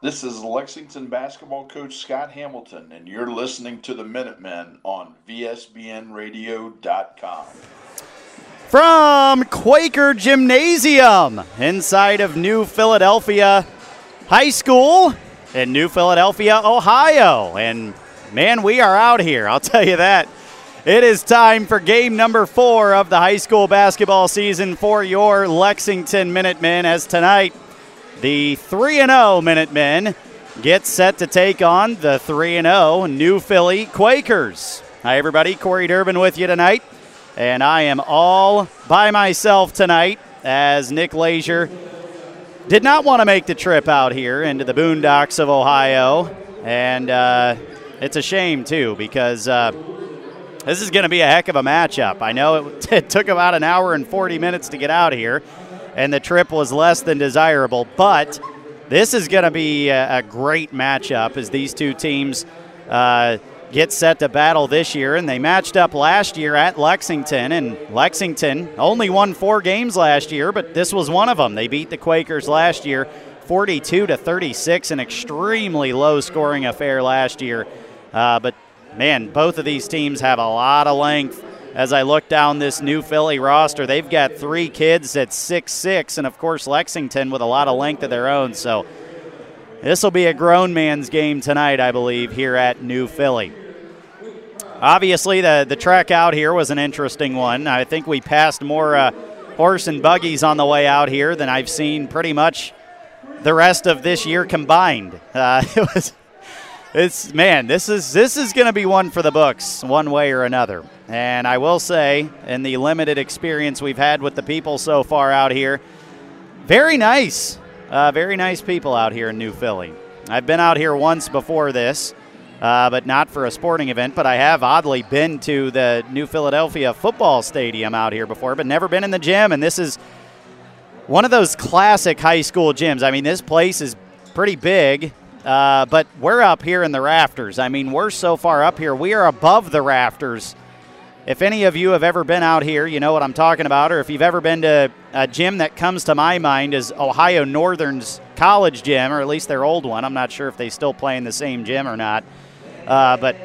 This is Lexington basketball coach Scott Hamilton, and you're listening to the Minutemen on VSBNradio.com. From Quaker Gymnasium inside of New Philadelphia High School in New Philadelphia, Ohio. And man, we are out here, I'll tell you that. It is time for game number four of the high school basketball season for your Lexington Minutemen. As tonight, the 3 0 Minutemen get set to take on the 3 0 New Philly Quakers. Hi, everybody. Corey Durbin with you tonight. And I am all by myself tonight as Nick Lazier did not want to make the trip out here into the boondocks of Ohio. And uh, it's a shame, too, because. Uh, this is going to be a heck of a matchup. I know it, it, took about an hour and 40 minutes to get out here, and the trip was less than desirable, but this is going to be a, a, great matchup as these two teams uh, get set to battle this year. And they matched up last year at Lexington, and Lexington only won four games last year, but this was one of them. They beat the Quakers last year 42 to 36, an extremely low scoring affair last year. Uh, but man, both of these teams have a lot of length. As I look down this new Philly roster, they've got three kids at six six, and of course Lexington with a lot of length of their own. So this will be a grown man's game tonight, I believe, here at New Philly. Obviously, the the trek out here was an interesting one. I think we passed more uh, horse and buggies on the way out here than I've seen pretty much the rest of this year combined. Uh, it was it's man, this is this is going to be one for the books, one way or another. And I will say, in the limited experience we've had with the people so far out here, very nice, uh, very nice people out here in New Philly. I've been out here once before this, uh, but not for a sporting event. But I have oddly been to the New Philadelphia football stadium out here before, but never been in the gym. And this is one of those classic high school gyms. I mean, this place is pretty big. Uh, but we're up here in the rafters. I mean, we're so far up here. We are above the rafters. If any of you have ever been out here, you know what I'm talking about, or if you've ever been to a gym that comes to my mind is Ohio Northern's college gym, or at least their old one. I'm not sure if they still play in the same gym or not. Uh, but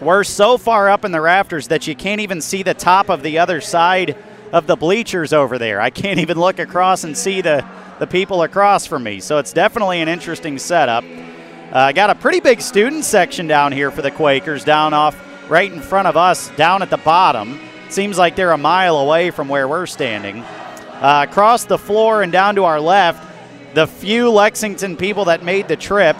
we're so far up in the rafters that you can't even see the top of the other side of the bleachers over there. I can't even look across and see the the people across from me. So it's definitely an interesting setup. Uh, got a pretty big student section down here for the Quakers, down off right in front of us, down at the bottom. Seems like they're a mile away from where we're standing. Uh, across the floor and down to our left, the few Lexington people that made the trip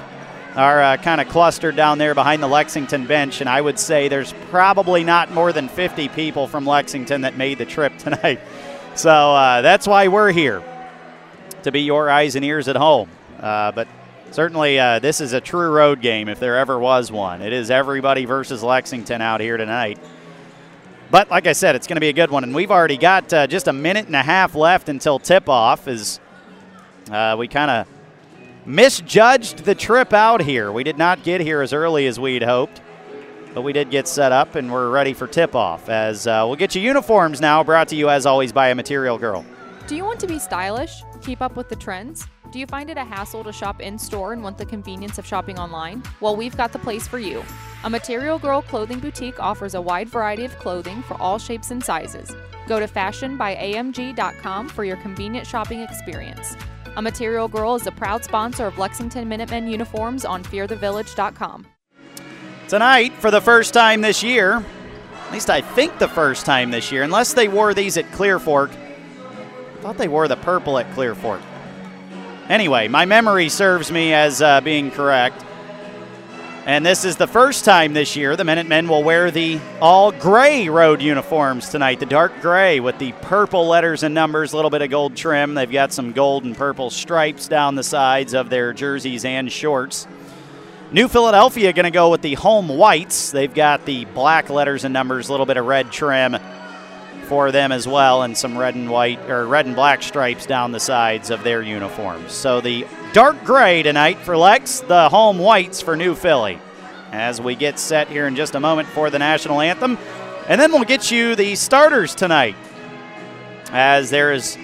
are uh, kind of clustered down there behind the Lexington bench, and I would say there's probably not more than 50 people from Lexington that made the trip tonight. So uh, that's why we're here to be your eyes and ears at home. Uh, but certainly, uh, this is a true road game if there ever was one. It is everybody versus Lexington out here tonight. But like I said, it's going to be a good one, and we've already got uh, just a minute and a half left until tip-off. As uh, we kind of misjudged the trip out here, we did not get here as early as we'd hoped, but we did get set up, and we're ready for tip-off. As uh, we'll get you uniforms now, brought to you as always by a Material Girl. Do you want to be stylish? Keep up with the trends? Do you find it a hassle to shop in store and want the convenience of shopping online? Well, we've got the place for you. A Material Girl clothing boutique offers a wide variety of clothing for all shapes and sizes. Go to fashionbyamg.com for your convenient shopping experience. A Material Girl is a proud sponsor of Lexington Minutemen uniforms on fearthevillage.com. Tonight, for the first time this year, at least I think the first time this year, unless they wore these at Clear Fork, thought they wore the purple at Clear Fork. Anyway, my memory serves me as uh, being correct. And this is the first time this year the Minutemen will wear the all gray road uniforms tonight. The dark gray with the purple letters and numbers, a little bit of gold trim. They've got some gold and purple stripes down the sides of their jerseys and shorts. New Philadelphia going to go with the home whites. They've got the black letters and numbers, a little bit of red trim for them as well, and some red and white or red and black stripes down the sides of their uniforms. So the dark gray tonight for Lex, the home whites for New Philly. As we get set here in just a moment for the national anthem, and then we'll get you the starters tonight. As there is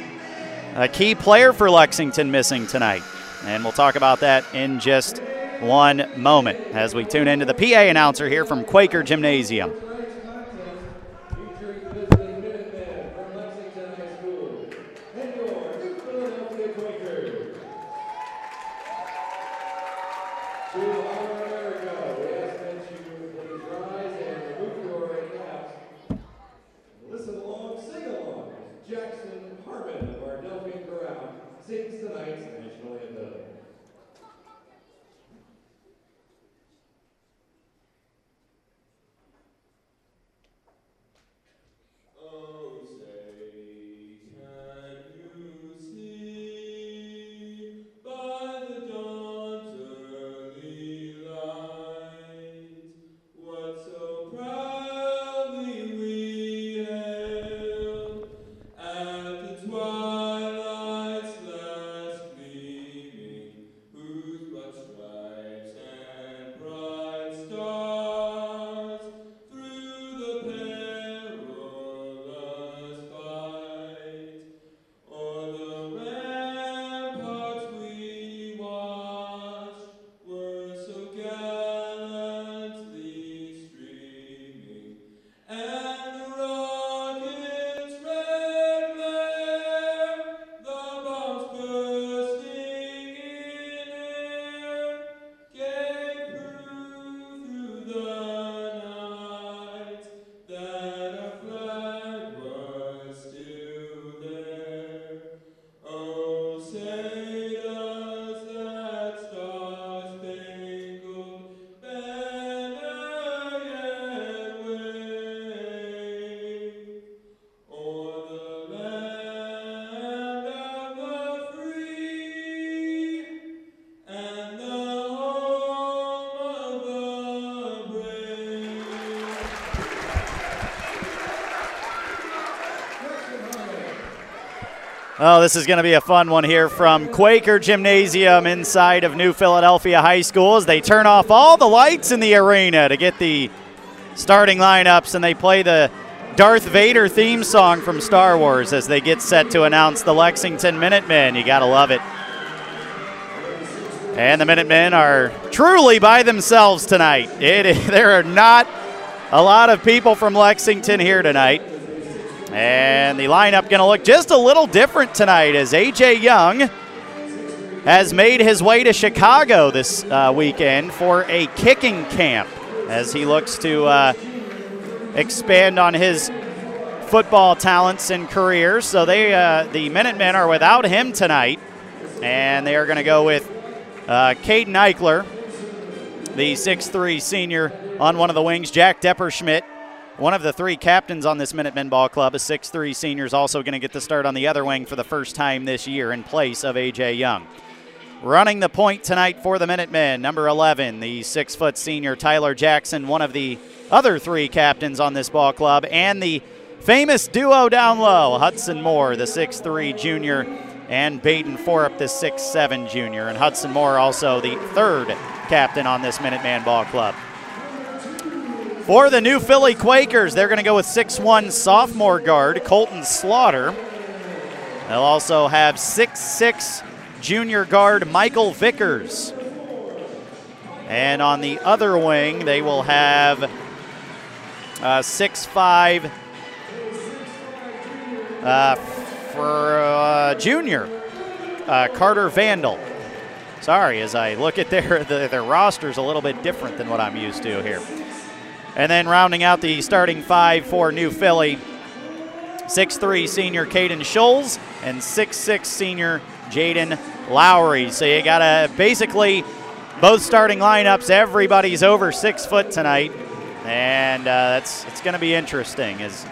a key player for Lexington missing tonight, And we'll talk about that in just one moment as we tune into the PA announcer here from Quaker Gymnasium. Oh, this is going to be a fun one here from Quaker Gymnasium inside of New Philadelphia High School as they turn off all the lights in the arena to get the starting lineups and they play the Darth Vader theme song from Star Wars as they get set to announce the Lexington Minutemen. You got to love it. And the Minutemen are truly by themselves tonight. It, there are not a lot of people from Lexington here tonight. And the lineup going to look just a little different tonight as A.J. Young has made his way to Chicago this uh, weekend for a kicking camp as he looks to uh, expand on his football talents and career. So they, uh, the Minutemen are without him tonight, and they are going to go with uh, Caden Eichler, the 6'3 senior on one of the wings, Jack Depperschmidt one of the three captains on this Minutemen Ball Club, a 6'3 senior, is also going to get the start on the other wing for the first time this year in place of A.J. Young. Running the point tonight for the Minutemen, number 11, the six foot senior Tyler Jackson, one of the other three captains on this ball club, and the famous duo down low, Hudson Moore, the 6'3 junior, and Baden Forup, the 6'7 junior. And Hudson Moore, also the third captain on this Minuteman Ball Club. For the new Philly Quakers, they're going to go with 6'1 sophomore guard Colton Slaughter. They'll also have 6'6 junior guard Michael Vickers. And on the other wing, they will have uh, 6'5 uh, for uh, junior uh, Carter Vandal. Sorry, as I look at their, the, their roster's a little bit different than what I'm used to here. And then rounding out the starting five for New Philly, 6'3 senior Caden Scholes and 6'6 senior Jaden Lowry. So you got to basically both starting lineups, everybody's over six foot tonight. And uh, that's it's going to be interesting as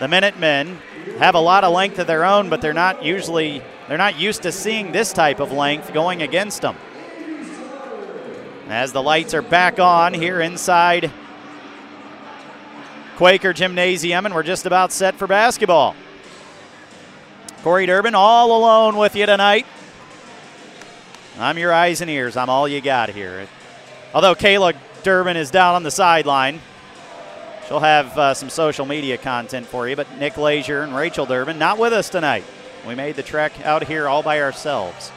the Minutemen have a lot of length of their own, but they're not usually they're not used to seeing this type of length going against them. As the lights are back on here inside Quaker Gymnasium, and we're just about set for basketball. Corey Durbin all alone with you tonight. I'm your eyes and ears. I'm all you got here. Although Kayla Durbin is down on the sideline, she'll have uh, some social media content for you. But Nick Lazier and Rachel Durbin not with us tonight. We made the trek out here all by ourselves.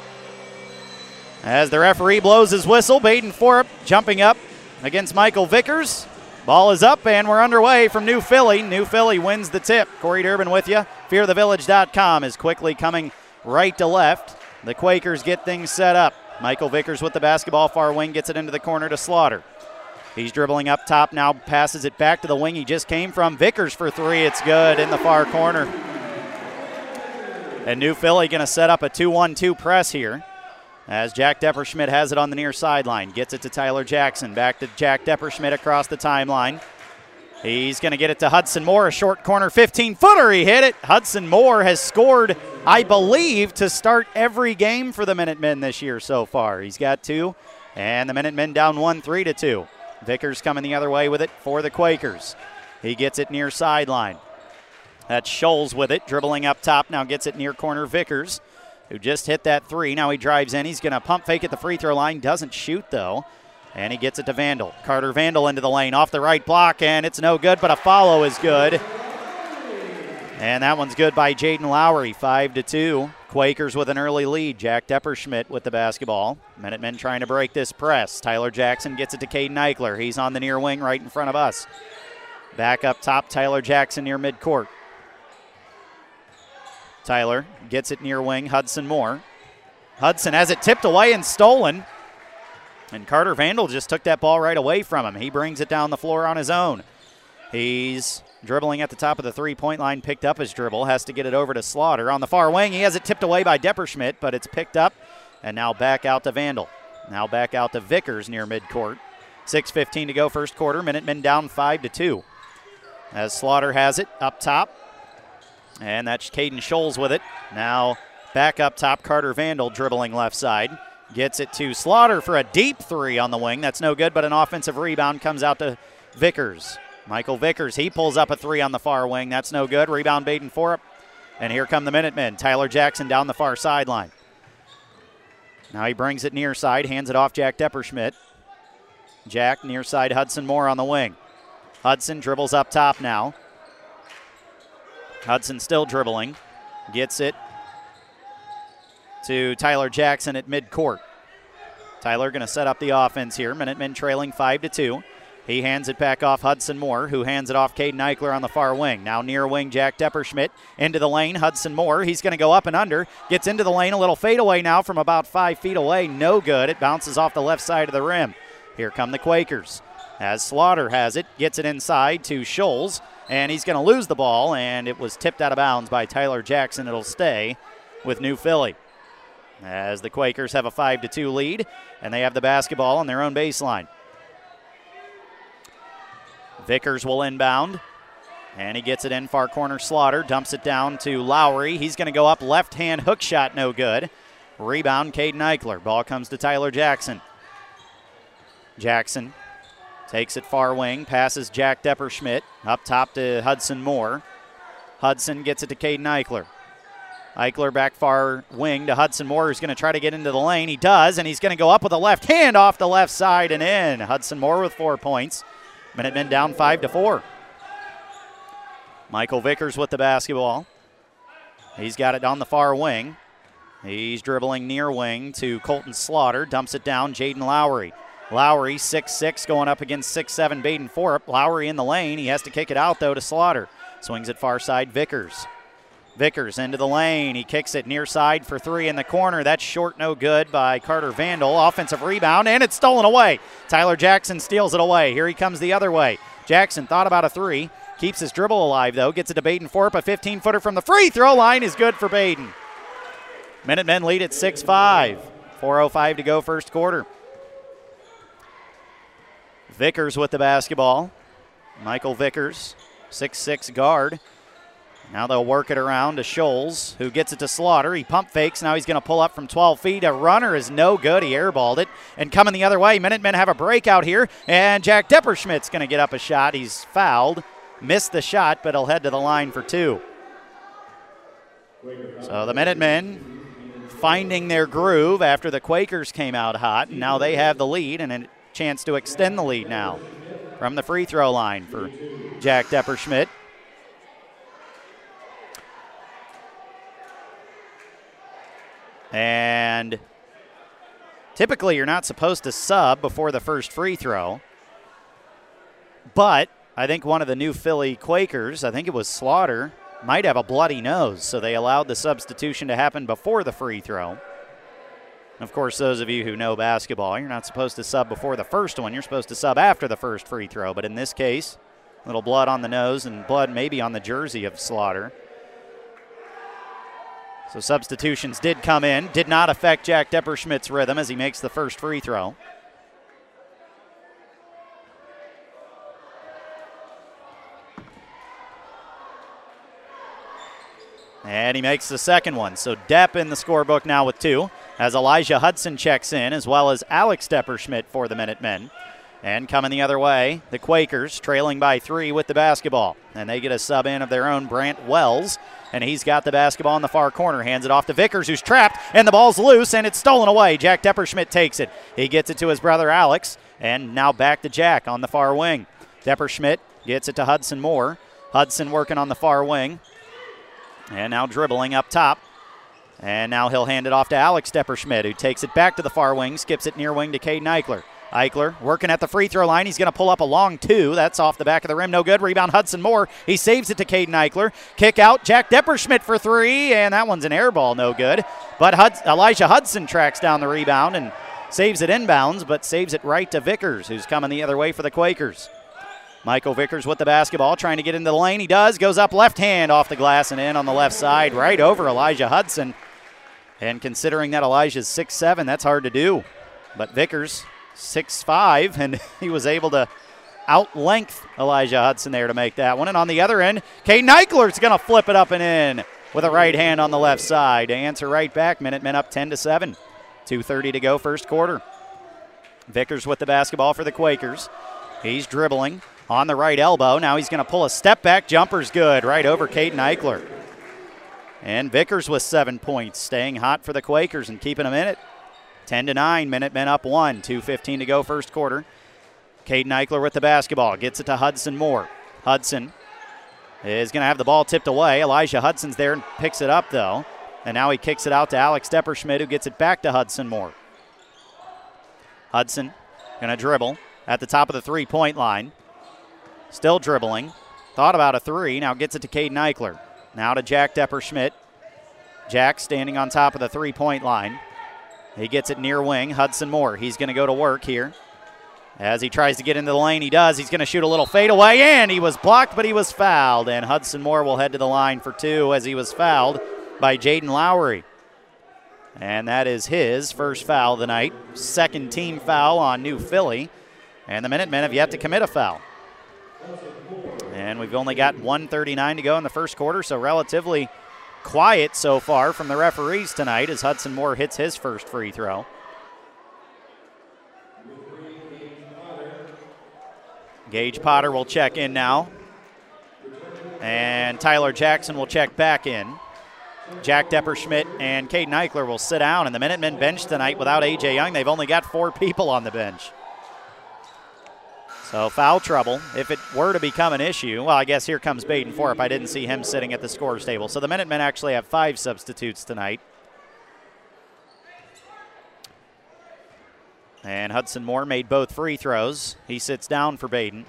As the referee blows his whistle, Baden Forup jumping up against Michael Vickers. Ball is up and we're underway from New Philly. New Philly wins the tip. Corey Durbin with you. FearTheVillage.com is quickly coming right to left. The Quakers get things set up. Michael Vickers with the basketball, far wing, gets it into the corner to Slaughter. He's dribbling up top now, passes it back to the wing he just came from. Vickers for three. It's good in the far corner. And New Philly going to set up a 2 1 2 press here as Jack Depperschmidt has it on the near sideline. Gets it to Tyler Jackson. Back to Jack Depperschmidt across the timeline. He's going to get it to Hudson Moore, a short corner 15 footer. He hit it. Hudson Moore has scored, I believe, to start every game for the Minutemen this year so far. He's got two, and the Minutemen down 1 3 to 2. Vickers coming the other way with it for the Quakers. He gets it near sideline. That's Scholes with it, dribbling up top. Now gets it near corner Vickers, who just hit that three. Now he drives in. He's going to pump fake at the free throw line. Doesn't shoot, though. And he gets it to Vandal. Carter Vandal into the lane off the right block, and it's no good, but a follow is good. And that one's good by Jaden Lowry, 5 to 2. Quakers with an early lead. Jack Depperschmidt with the basketball. Minutemen trying to break this press. Tyler Jackson gets it to Caden Eichler. He's on the near wing right in front of us. Back up top, Tyler Jackson near midcourt. Tyler gets it near wing, Hudson Moore. Hudson has it tipped away and stolen. And Carter Vandal just took that ball right away from him. He brings it down the floor on his own. He's dribbling at the top of the three point line, picked up his dribble, has to get it over to Slaughter. On the far wing, he has it tipped away by Depperschmidt, but it's picked up and now back out to Vandal. Now back out to Vickers near midcourt. 6.15 to go, first quarter. Minutemen down 5 to 2. As Slaughter has it up top. And that's Caden Scholes with it. Now back up top, Carter Vandal dribbling left side. Gets it to Slaughter for a deep three on the wing. That's no good, but an offensive rebound comes out to Vickers. Michael Vickers, he pulls up a three on the far wing. That's no good. Rebound Baden Forup. And here come the Minutemen. Tyler Jackson down the far sideline. Now he brings it near side, hands it off Jack Depperschmidt. Jack near side, Hudson Moore on the wing. Hudson dribbles up top now. Hudson still dribbling. Gets it to Tyler Jackson at midcourt. Tyler going to set up the offense here. Minutemen trailing 5 to 2. He hands it back off Hudson Moore, who hands it off Caden Eichler on the far wing. Now near wing Jack Depperschmidt into the lane. Hudson Moore, he's going to go up and under. Gets into the lane, a little fadeaway now from about five feet away. No good. It bounces off the left side of the rim. Here come the Quakers. As Slaughter has it, gets it inside to Scholes, and he's going to lose the ball, and it was tipped out of bounds by Tyler Jackson. It'll stay with New Philly. As the Quakers have a 5 to 2 lead, and they have the basketball on their own baseline. Vickers will inbound. And he gets it in far corner. Slaughter dumps it down to Lowry. He's going to go up left hand hook shot, no good. Rebound, Caden Eichler. Ball comes to Tyler Jackson. Jackson takes it far wing, passes Jack Depperschmidt up top to Hudson Moore. Hudson gets it to Caden Eichler. Eichler back far wing to Hudson Moore, who's going to try to get into the lane. He does, and he's going to go up with a left hand off the left side and in. Hudson Moore with four points. Minutemen down five to four. Michael Vickers with the basketball. He's got it on the far wing. He's dribbling near wing to Colton Slaughter. Dumps it down. Jaden Lowry. Lowry, six-six, going up against 6'7 Baden Forup. Lowry in the lane. He has to kick it out, though, to Slaughter. Swings it far side, Vickers. Vickers into the lane. He kicks it near side for three in the corner. That's short, no good by Carter Vandal. Offensive rebound, and it's stolen away. Tyler Jackson steals it away. Here he comes the other way. Jackson thought about a three. Keeps his dribble alive, though. Gets it to Baden Forup. A 15 footer from the free throw line is good for Baden. Minutemen lead at 6 5. 4.05 to go, first quarter. Vickers with the basketball. Michael Vickers, 6'6 guard. Now they'll work it around to Scholes, who gets it to Slaughter. He pump fakes. Now he's going to pull up from 12 feet. A runner is no good. He airballed it. And coming the other way, Minutemen have a breakout here. And Jack Depperschmidt's going to get up a shot. He's fouled. Missed the shot, but he'll head to the line for two. So the Minutemen finding their groove after the Quakers came out hot. And now they have the lead and chance to extend the lead now from the free throw line for Jack Depperschmidt. And Typically, you're not supposed to sub before the first free throw. But I think one of the new Philly Quakers, I think it was Slaughter, might have a bloody nose, so they allowed the substitution to happen before the free throw. Of course, those of you who know basketball, you're not supposed to sub before the first one. You're supposed to sub after the first free throw. But in this case, little blood on the nose and blood maybe on the jersey of Slaughter. So substitutions did come in, did not affect Jack Depperschmidt's rhythm as he makes the first free throw. And he makes the second one. So Depp in the scorebook now with two, as Elijah Hudson checks in, as well as Alex Depperschmidt for the Minutemen. And coming the other way, the Quakers trailing by three with the basketball. And they get a sub in of their own, Brant Wells. And he's got the basketball in the far corner, hands it off to Vickers, who's trapped, and the ball's loose, and it's stolen away. Jack Depperschmidt takes it. He gets it to his brother Alex, and now back to Jack on the far wing. Depperschmidt gets it to Hudson Moore. Hudson working on the far wing. And now dribbling up top. And now he'll hand it off to Alex Depperschmidt, who takes it back to the far wing, skips it near wing to Caden Eichler. Eichler working at the free throw line. He's going to pull up a long two. That's off the back of the rim. No good. Rebound Hudson Moore. He saves it to Caden Eichler. Kick out Jack Depperschmidt for three, and that one's an air ball. No good. But Hud- Elijah Hudson tracks down the rebound and saves it inbounds, but saves it right to Vickers, who's coming the other way for the Quakers. Michael Vickers with the basketball, trying to get into the lane. He does. Goes up left hand off the glass and in on the left side, right over Elijah Hudson. And considering that Elijah's six seven, that's hard to do. But Vickers, six five, and he was able to outlength Elijah Hudson there to make that one. And on the other end, Caden Eichler's going to flip it up and in with a right hand on the left side to answer right back. Minutemen up 10 to 7. 2.30 to go, first quarter. Vickers with the basketball for the Quakers. He's dribbling on the right elbow. Now he's going to pull a step back. Jumper's good right over Caden Eichler. And Vickers with seven points, staying hot for the Quakers and keeping them in it. 10 to 9, Minutemen up one. 2.15 to go, first quarter. Caden Eichler with the basketball. Gets it to Hudson Moore. Hudson is going to have the ball tipped away. Elijah Hudson's there and picks it up, though. And now he kicks it out to Alex Depperschmidt, who gets it back to Hudson Moore. Hudson going to dribble at the top of the three point line. Still dribbling. Thought about a three. Now gets it to Caden Eichler. Now to Jack Depperschmidt. Jack standing on top of the three point line. He gets it near wing. Hudson Moore. He's going to go to work here. As he tries to get into the lane, he does. He's going to shoot a little fadeaway, and he was blocked, but he was fouled. And Hudson Moore will head to the line for two as he was fouled by Jaden Lowry. And that is his first foul of the night. Second team foul on New Philly. And the Minutemen have yet to commit a foul. And we've only got 139 to go in the first quarter, so relatively quiet so far from the referees tonight as Hudson Moore hits his first free throw. Gage Potter will check in now. And Tyler Jackson will check back in. Jack Depperschmidt and Caden Eichler will sit down. And the Minutemen bench tonight without A.J. Young. They've only got four people on the bench. So foul trouble. If it were to become an issue, well, I guess here comes Baden Forup. I didn't see him sitting at the scorer's table. So the Minutemen actually have five substitutes tonight. And Hudson Moore made both free throws. He sits down for Baden.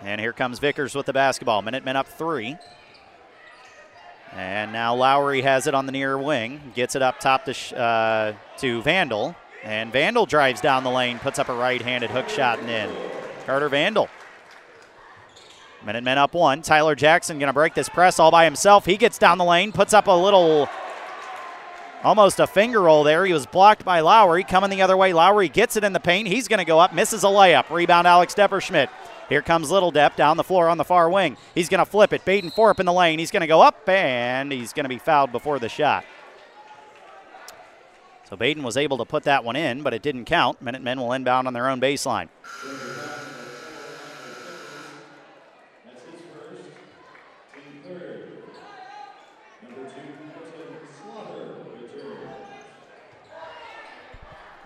And here comes Vickers with the basketball. Minutemen up three. And now Lowry has it on the near wing. Gets it up top to, uh, to Vandal. And Vandal drives down the lane, puts up a right handed hook shot and in. Carter Vandal. Minutemen up one. Tyler Jackson going to break this press all by himself. He gets down the lane, puts up a little, almost a finger roll there. He was blocked by Lowry. Coming the other way, Lowry gets it in the paint. He's going to go up, misses a layup. Rebound, Alex Depperschmidt. Here comes Little Depp down the floor on the far wing. He's going to flip it. Baden Forup in the lane. He's going to go up, and he's going to be fouled before the shot. So Baden was able to put that one in, but it didn't count. Minutemen will inbound on their own baseline.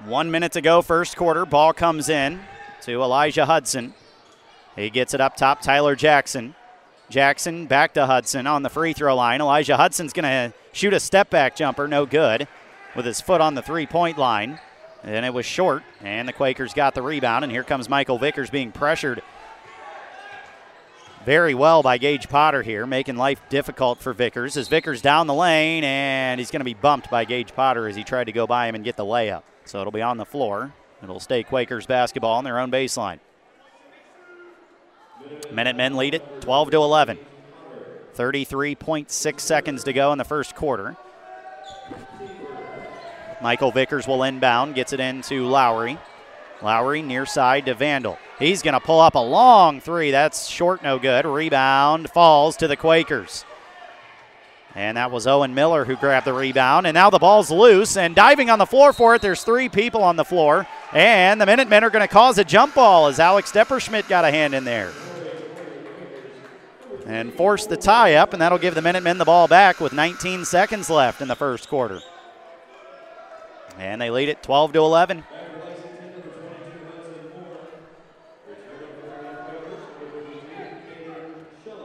One minute to go, first quarter. Ball comes in to Elijah Hudson. He gets it up top, Tyler Jackson. Jackson back to Hudson on the free throw line. Elijah Hudson's going to shoot a step back jumper, no good, with his foot on the three point line. and it was short, and the Quakers got the rebound. And here comes Michael Vickers being pressured very well by Gage Potter here, making life difficult for Vickers. As Vickers down the lane, and he's going to be bumped by Gage Potter as he tried to go by him and get the layup. So it'll be on the floor. It'll stay Quakers basketball on their own baseline. Minutemen lead it 12 to 11. 33.6 seconds to go in the first quarter. Michael Vickers will inbound, gets it into Lowry. Lowry near side to Vandal. He's going to pull up a long three. That's short, no good. Rebound falls to the Quakers. And that was Owen Miller who grabbed the rebound. And now the ball's loose and diving on the floor for it. There's three people on the floor. And the Minutemen are going to cause a jump ball as Alex Depperschmidt got a hand in there. And force the tie up, and that'll give the Minutemen the ball back with 19 seconds left in the first quarter. And they lead it 12 to 11.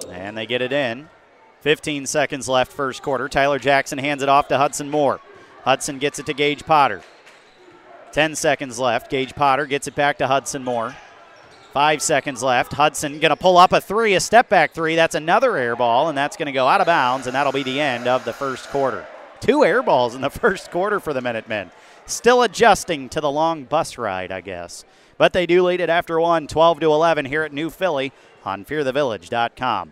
And they get it in. 15 seconds left, first quarter. Tyler Jackson hands it off to Hudson Moore. Hudson gets it to Gage Potter. 10 seconds left. Gage Potter gets it back to Hudson Moore. Five seconds left. Hudson going to pull up a three, a step back three. That's another air ball, and that's going to go out of bounds, and that'll be the end of the first quarter. Two air balls in the first quarter for the Minutemen. Still adjusting to the long bus ride, I guess. But they do lead it after one, 12 to 11 here at New Philly on fearthevillage.com.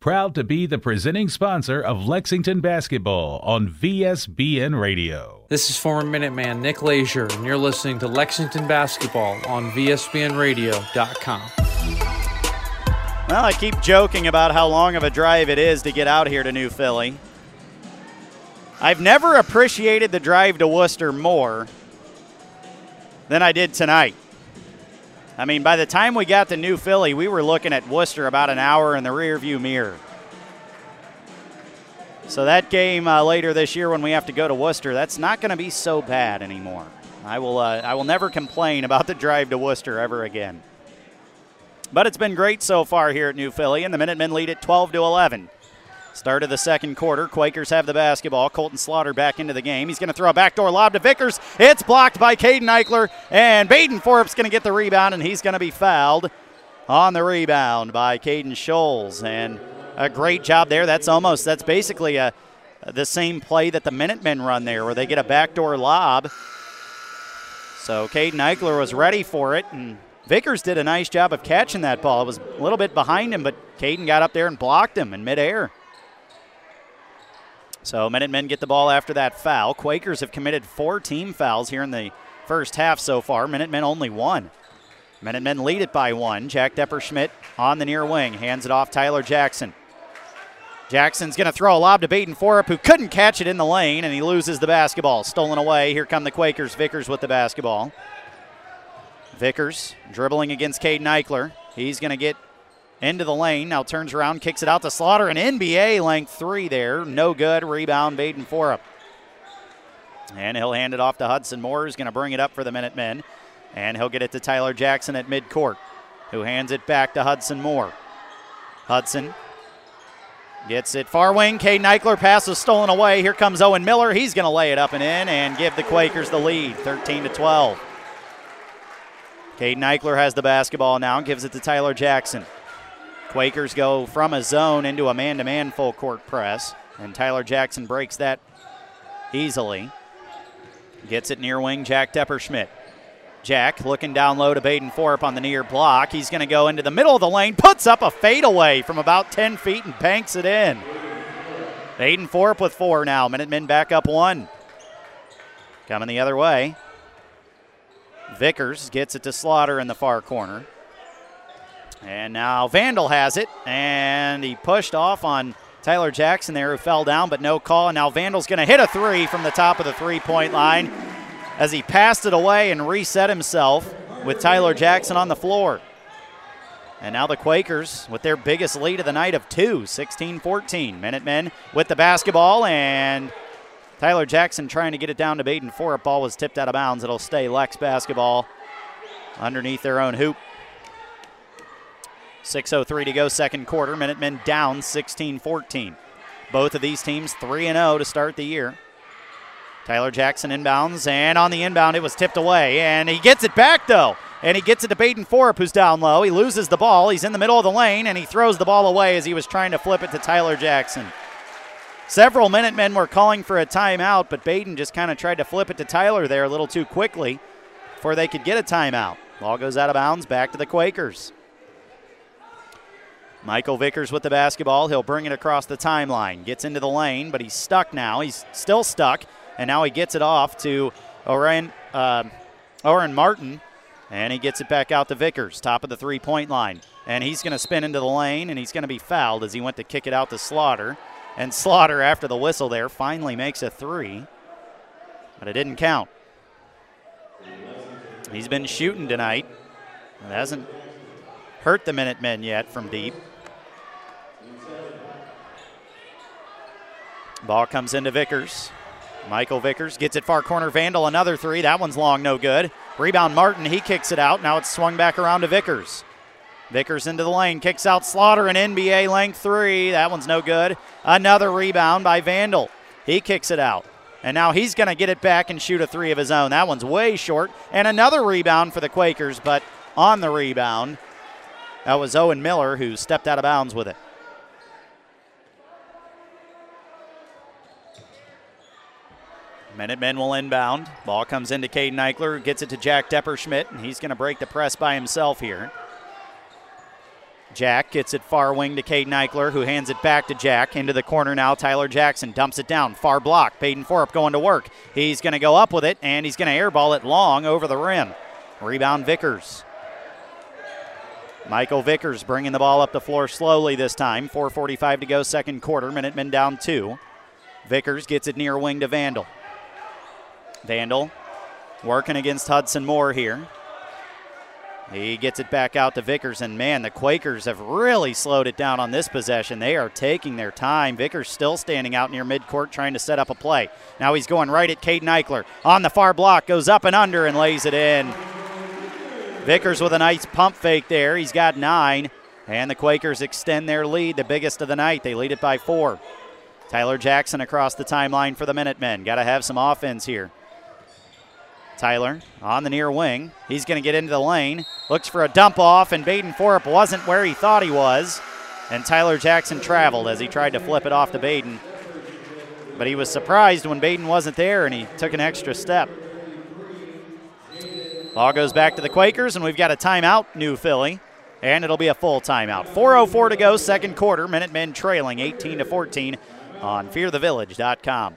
Proud to be the presenting sponsor of Lexington basketball on VSBN Radio. This is former Minuteman Nick Lazier, and you're listening to Lexington basketball on VSBNRadio.com. Well, I keep joking about how long of a drive it is to get out here to New Philly. I've never appreciated the drive to Wooster more than I did tonight. I mean, by the time we got to New Philly, we were looking at Wooster about an hour in the rearview mirror. So that game uh, later this year, when we have to go to Wooster, that's not going to be so bad anymore. I will, uh, I will never complain about the drive to Wooster ever again. But it's been great so far here at New Philly, and the Minutemen lead at 12 to 11. Start of the second quarter. Quakers have the basketball. Colton Slaughter back into the game. He's going to throw a backdoor lob to Vickers. It's blocked by Caden Eichler, and Baden Forup's going to get the rebound, and he's going to be fouled on the rebound by Caden Scholes. And a great job there. That's almost, that's basically a, the same play that the Minutemen run there, where they get a backdoor lob. So Caden Eichler was ready for it, and Vickers did a nice job of catching that ball. It was a little bit behind him, but Caden got up there and blocked him in midair. So Minutemen get the ball after that foul. Quakers have committed four team fouls here in the first half so far. Minutemen only one. Minutemen lead it by one. Jack Depperschmidt on the near wing. Hands it off Tyler Jackson. Jackson's going to throw a lob to Baden Forup, who couldn't catch it in the lane, and he loses the basketball. Stolen away. Here come the Quakers. Vickers with the basketball. Vickers dribbling against Caden Eichler. He's going to get into the lane. Now turns around, kicks it out to Slaughter. An NBA length three there. No good. Rebound, Baden Forup. And he'll hand it off to Hudson Moore, who's going to bring it up for the Minutemen. And he'll get it to Tyler Jackson at midcourt, who hands it back to Hudson Moore. Hudson gets it far wing. Caden Eichler pass is stolen away. Here comes Owen Miller. He's going to lay it up and in and give the Quakers the lead, 13 to 12. Caden Eichler has the basketball now, and gives it to Tyler Jackson. Quakers go from a zone into a man to man full court press, and Tyler Jackson breaks that easily. Gets it near wing, Jack Depperschmidt. Jack looking down low to Baden Forup on the near block. He's going to go into the middle of the lane, puts up a fadeaway from about 10 feet and banks it in. Baden Forup with four now. Minutemen back up one. Coming the other way. Vickers gets it to Slaughter in the far corner. And now Vandal has it, and he pushed off on Tyler Jackson there, who fell down, but no call. And now Vandal's going to hit a three from the top of the three point line. as he passed it away and reset himself with Tyler Jackson on the floor. And now the Quakers with their biggest lead of the night of two, 16 14. Minutemen with the basketball, and Tyler Jackson trying to get it down to Baden Forup. Ball was tipped out of bounds. It'll stay Lex basketball underneath their own hoop. 6.03 to go, second quarter. Minutemen down 16 14. Both of these teams 3 0 to start the year. Tyler Jackson inbounds, and on the inbound, it was tipped away, and he gets it back though. And he gets it to Baden Forup, who's down low. He loses the ball. He's in the middle of the lane, and he throws the ball away as he was trying to flip it to Tyler Jackson. Several Minutemen were calling for a timeout, but Baden just kind of tried to flip it to Tyler there a little too quickly before they could get a timeout. Ball goes out of bounds, back to the Quakers. Michael Vickers with the basketball. He'll bring it across the timeline. Gets into the lane, but he's stuck now. He's still stuck, and now he gets it off to Oren, uh, Oren Martin, and he gets it back out to Vickers, top of the three point line. And he's going to spin into the lane, and he's going to be fouled as he went to kick it out to Slaughter. And Slaughter, after the whistle there, finally makes a three, but it didn't count. He's been shooting tonight. It hasn't hurt the Minutemen yet from deep. Ball comes into Vickers. Michael Vickers gets it far corner. Vandal, another three. That one's long, no good. Rebound Martin, he kicks it out. Now it's swung back around to Vickers. Vickers into the lane, kicks out Slaughter, an NBA length three. That one's no good. Another rebound by Vandal. He kicks it out. And now he's going to get it back and shoot a three of his own. That one's way short. And another rebound for the Quakers, but on the rebound, that was Owen Miller who stepped out of bounds with it. Minutemen will inbound. Ball comes into Caden Eichler, gets it to Jack Depperschmidt, and he's going to break the press by himself here. Jack gets it far wing to Caden Eichler, who hands it back to Jack. Into the corner now, Tyler Jackson dumps it down. Far block. Baden Forup going to work. He's going to go up with it, and he's going to airball it long over the rim. Rebound Vickers. Michael Vickers bringing the ball up the floor slowly this time. 4.45 to go, second quarter. Minutemen down two. Vickers gets it near wing to Vandal. Vandal working against Hudson Moore here. He gets it back out to Vickers, and man, the Quakers have really slowed it down on this possession. They are taking their time. Vickers still standing out near midcourt trying to set up a play. Now he's going right at Caden Eichler. On the far block, goes up and under and lays it in. Vickers with a nice pump fake there. He's got nine, and the Quakers extend their lead, the biggest of the night. They lead it by four. Tyler Jackson across the timeline for the Minutemen. Got to have some offense here. Tyler on the near wing. He's going to get into the lane. Looks for a dump off, and Baden Forup wasn't where he thought he was. And Tyler Jackson traveled as he tried to flip it off to Baden. But he was surprised when Baden wasn't there, and he took an extra step. Ball goes back to the Quakers, and we've got a timeout, New Philly. And it'll be a full timeout. 4.04 to go, second quarter. Minutemen trailing 18 to 14 on fearthevillage.com.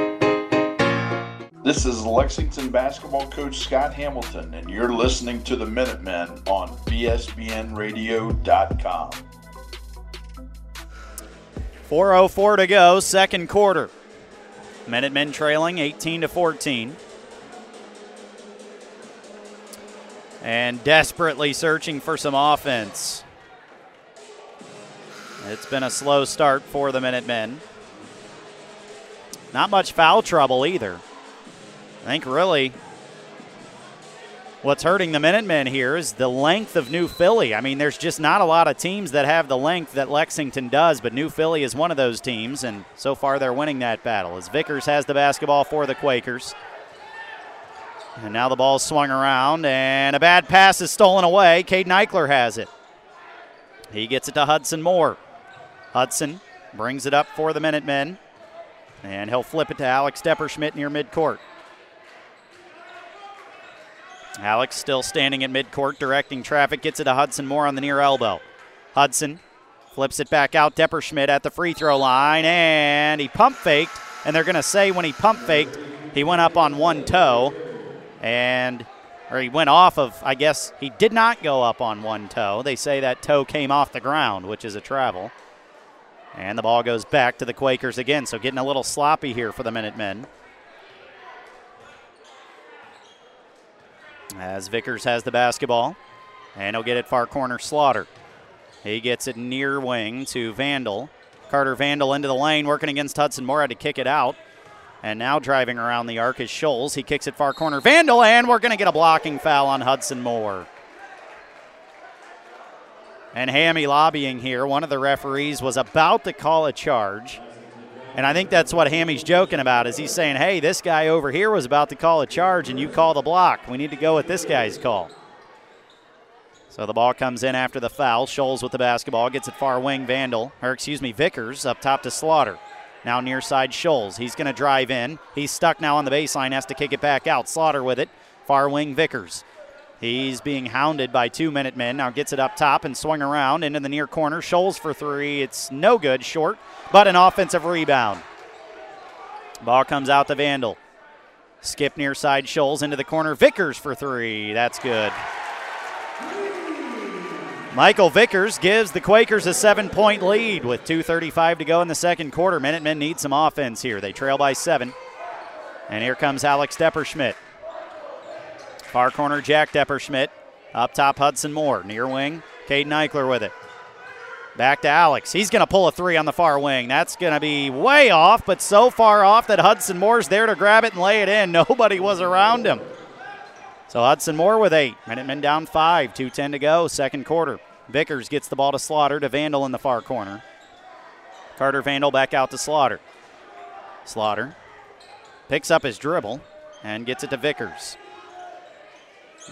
This is Lexington basketball coach Scott Hamilton, and you're listening to the Minutemen on VSBNradio.com. 4.04 to go, second quarter. Minutemen trailing 18 to 14. And desperately searching for some offense. It's been a slow start for the Minutemen. Not much foul trouble either. I think really what's hurting the Minutemen here is the length of New Philly. I mean, there's just not a lot of teams that have the length that Lexington does, but New Philly is one of those teams, and so far they're winning that battle. As Vickers has the basketball for the Quakers. And now the ball's swung around, and a bad pass is stolen away. Caden Eichler has it. He gets it to Hudson Moore. Hudson brings it up for the Minutemen, and he'll flip it to Alex Depperschmidt near midcourt. Alex still standing at midcourt, directing traffic, gets it to Hudson Moore on the near elbow. Hudson flips it back out. Depperschmidt at the free throw line, and he pump faked. And they're going to say when he pump faked, he went up on one toe, and or he went off of. I guess he did not go up on one toe. They say that toe came off the ground, which is a travel. And the ball goes back to the Quakers again. So getting a little sloppy here for the Minutemen. As Vickers has the basketball, and he'll get it far corner Slaughter. He gets it near wing to Vandal. Carter Vandal into the lane, working against Hudson Moore, to kick it out. And now driving around the arc is Scholes. He kicks it far corner. Vandal, and we're going to get a blocking foul on Hudson Moore. And Hammy lobbying here. One of the referees was about to call a charge. And I think that's what Hammy's joking about is he's saying, hey, this guy over here was about to call a charge and you call the block. We need to go with this guy's call. So the ball comes in after the foul. Scholes with the basketball gets it far wing. Vandal, or excuse me, Vickers up top to Slaughter. Now near side Scholes. He's going to drive in. He's stuck now on the baseline, has to kick it back out. Slaughter with it. Far wing Vickers. He's being hounded by two Minutemen. Now gets it up top and swing around into the near corner. Scholes for three. It's no good, short, but an offensive rebound. Ball comes out to Vandal. Skip near side Scholes into the corner. Vickers for three. That's good. Michael Vickers gives the Quakers a seven point lead with 2.35 to go in the second quarter. Minutemen need some offense here. They trail by seven. And here comes Alex Depperschmidt. Far corner, Jack Depperschmidt. Up top, Hudson Moore. Near wing, Caden Eichler with it. Back to Alex. He's going to pull a three on the far wing. That's going to be way off, but so far off that Hudson Moore's there to grab it and lay it in. Nobody was around him. So Hudson Moore with eight. Minutemen down five. 2.10 to go, second quarter. Vickers gets the ball to Slaughter to Vandal in the far corner. Carter Vandal back out to Slaughter. Slaughter picks up his dribble and gets it to Vickers.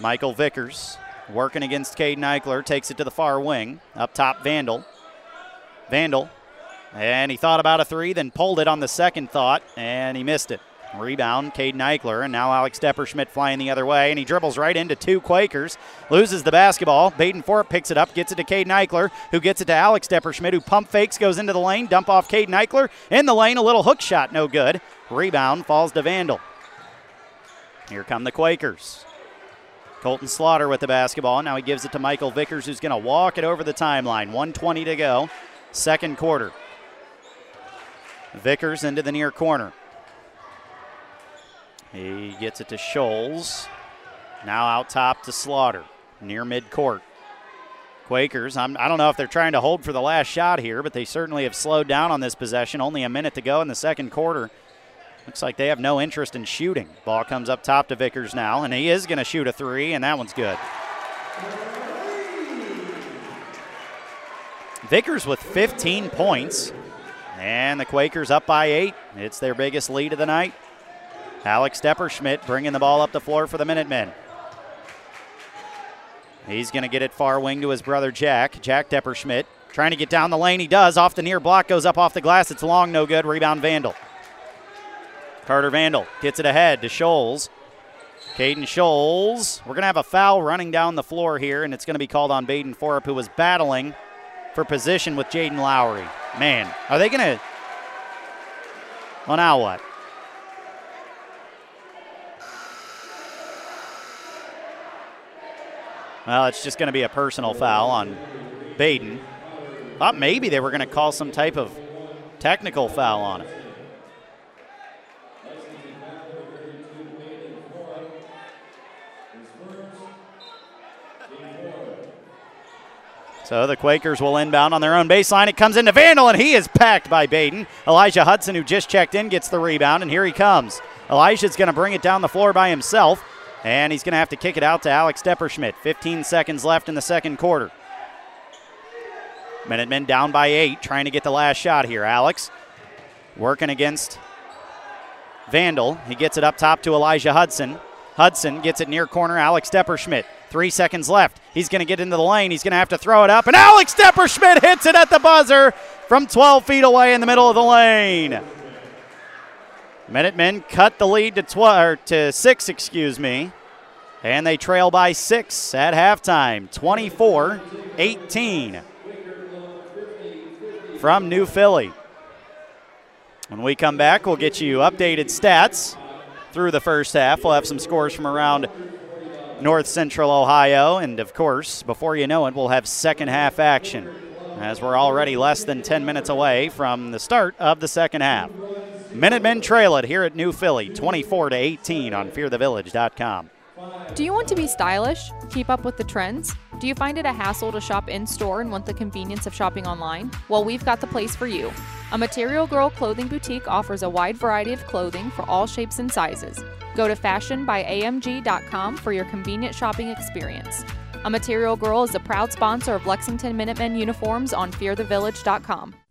Michael Vickers working against Caden Eichler, takes it to the far wing. Up top, Vandal. Vandal. And he thought about a three, then pulled it on the second thought, and he missed it. Rebound, Caden Eichler, and now Alex Depperschmidt flying the other way, and he dribbles right into two Quakers, loses the basketball. Baden Forup picks it up, gets it to Caden Eichler, who gets it to Alex Depperschmidt, who pump fakes, goes into the lane, dump off Caden Eichler. In the lane, a little hook shot, no good. Rebound falls to Vandal. Here come the Quakers. Colton Slaughter with the basketball. Now he gives it to Michael Vickers, who's going to walk it over the timeline. 120 to go, second quarter. Vickers into the near corner. He gets it to Shoals. Now out top to Slaughter, near midcourt. Quakers, I'm, I do not know if they're trying to hold for the last shot here, but they certainly have slowed down on this possession. Only a minute to go in the second quarter. Looks like they have no interest in shooting. Ball comes up top to Vickers now, and he is going to shoot a three, and that one's good. Vickers with 15 points, and the Quakers up by eight. It's their biggest lead of the night. Alex Depperschmidt bringing the ball up the floor for the Minutemen. He's going to get it far wing to his brother Jack. Jack Depperschmidt trying to get down the lane. He does. Off the near block, goes up off the glass. It's long, no good. Rebound Vandal. Carter Vandal gets it ahead to Shoals. Caden Shoals. We're going to have a foul running down the floor here, and it's going to be called on Baden Forup, who was battling for position with Jaden Lowry. Man, are they going to. Well, now what? Well, it's just going to be a personal foul on Baden. Thought maybe they were going to call some type of technical foul on him. So the Quakers will inbound on their own baseline. It comes into Vandal, and he is packed by Baden. Elijah Hudson, who just checked in, gets the rebound, and here he comes. Elijah's going to bring it down the floor by himself, and he's going to have to kick it out to Alex Depperschmidt. 15 seconds left in the second quarter. Minutemen down by eight, trying to get the last shot here. Alex working against Vandal. He gets it up top to Elijah Hudson. Hudson gets it near corner. Alex Depperschmidt. Three seconds left. He's going to get into the lane. He's going to have to throw it up. And Alex Depperschmidt hits it at the buzzer from 12 feet away in the middle of the lane. Minutemen cut the lead to 12 to six, excuse me. And they trail by six at halftime, 24 18 from New Philly. When we come back, we'll get you updated stats through the first half. We'll have some scores from around North Central Ohio. And of course, before you know it, we'll have second half action as we're already less than 10 minutes away from the start of the second half. Minutemen trail it here at New Philly, 24 to 18 on fearthevillage.com. Do you want to be stylish? Keep up with the trends? Do you find it a hassle to shop in store and want the convenience of shopping online? Well, we've got the place for you. A Material Girl clothing boutique offers a wide variety of clothing for all shapes and sizes. Go to fashionbyamg.com for your convenient shopping experience. A Material Girl is a proud sponsor of Lexington Minutemen uniforms on fearthevillage.com.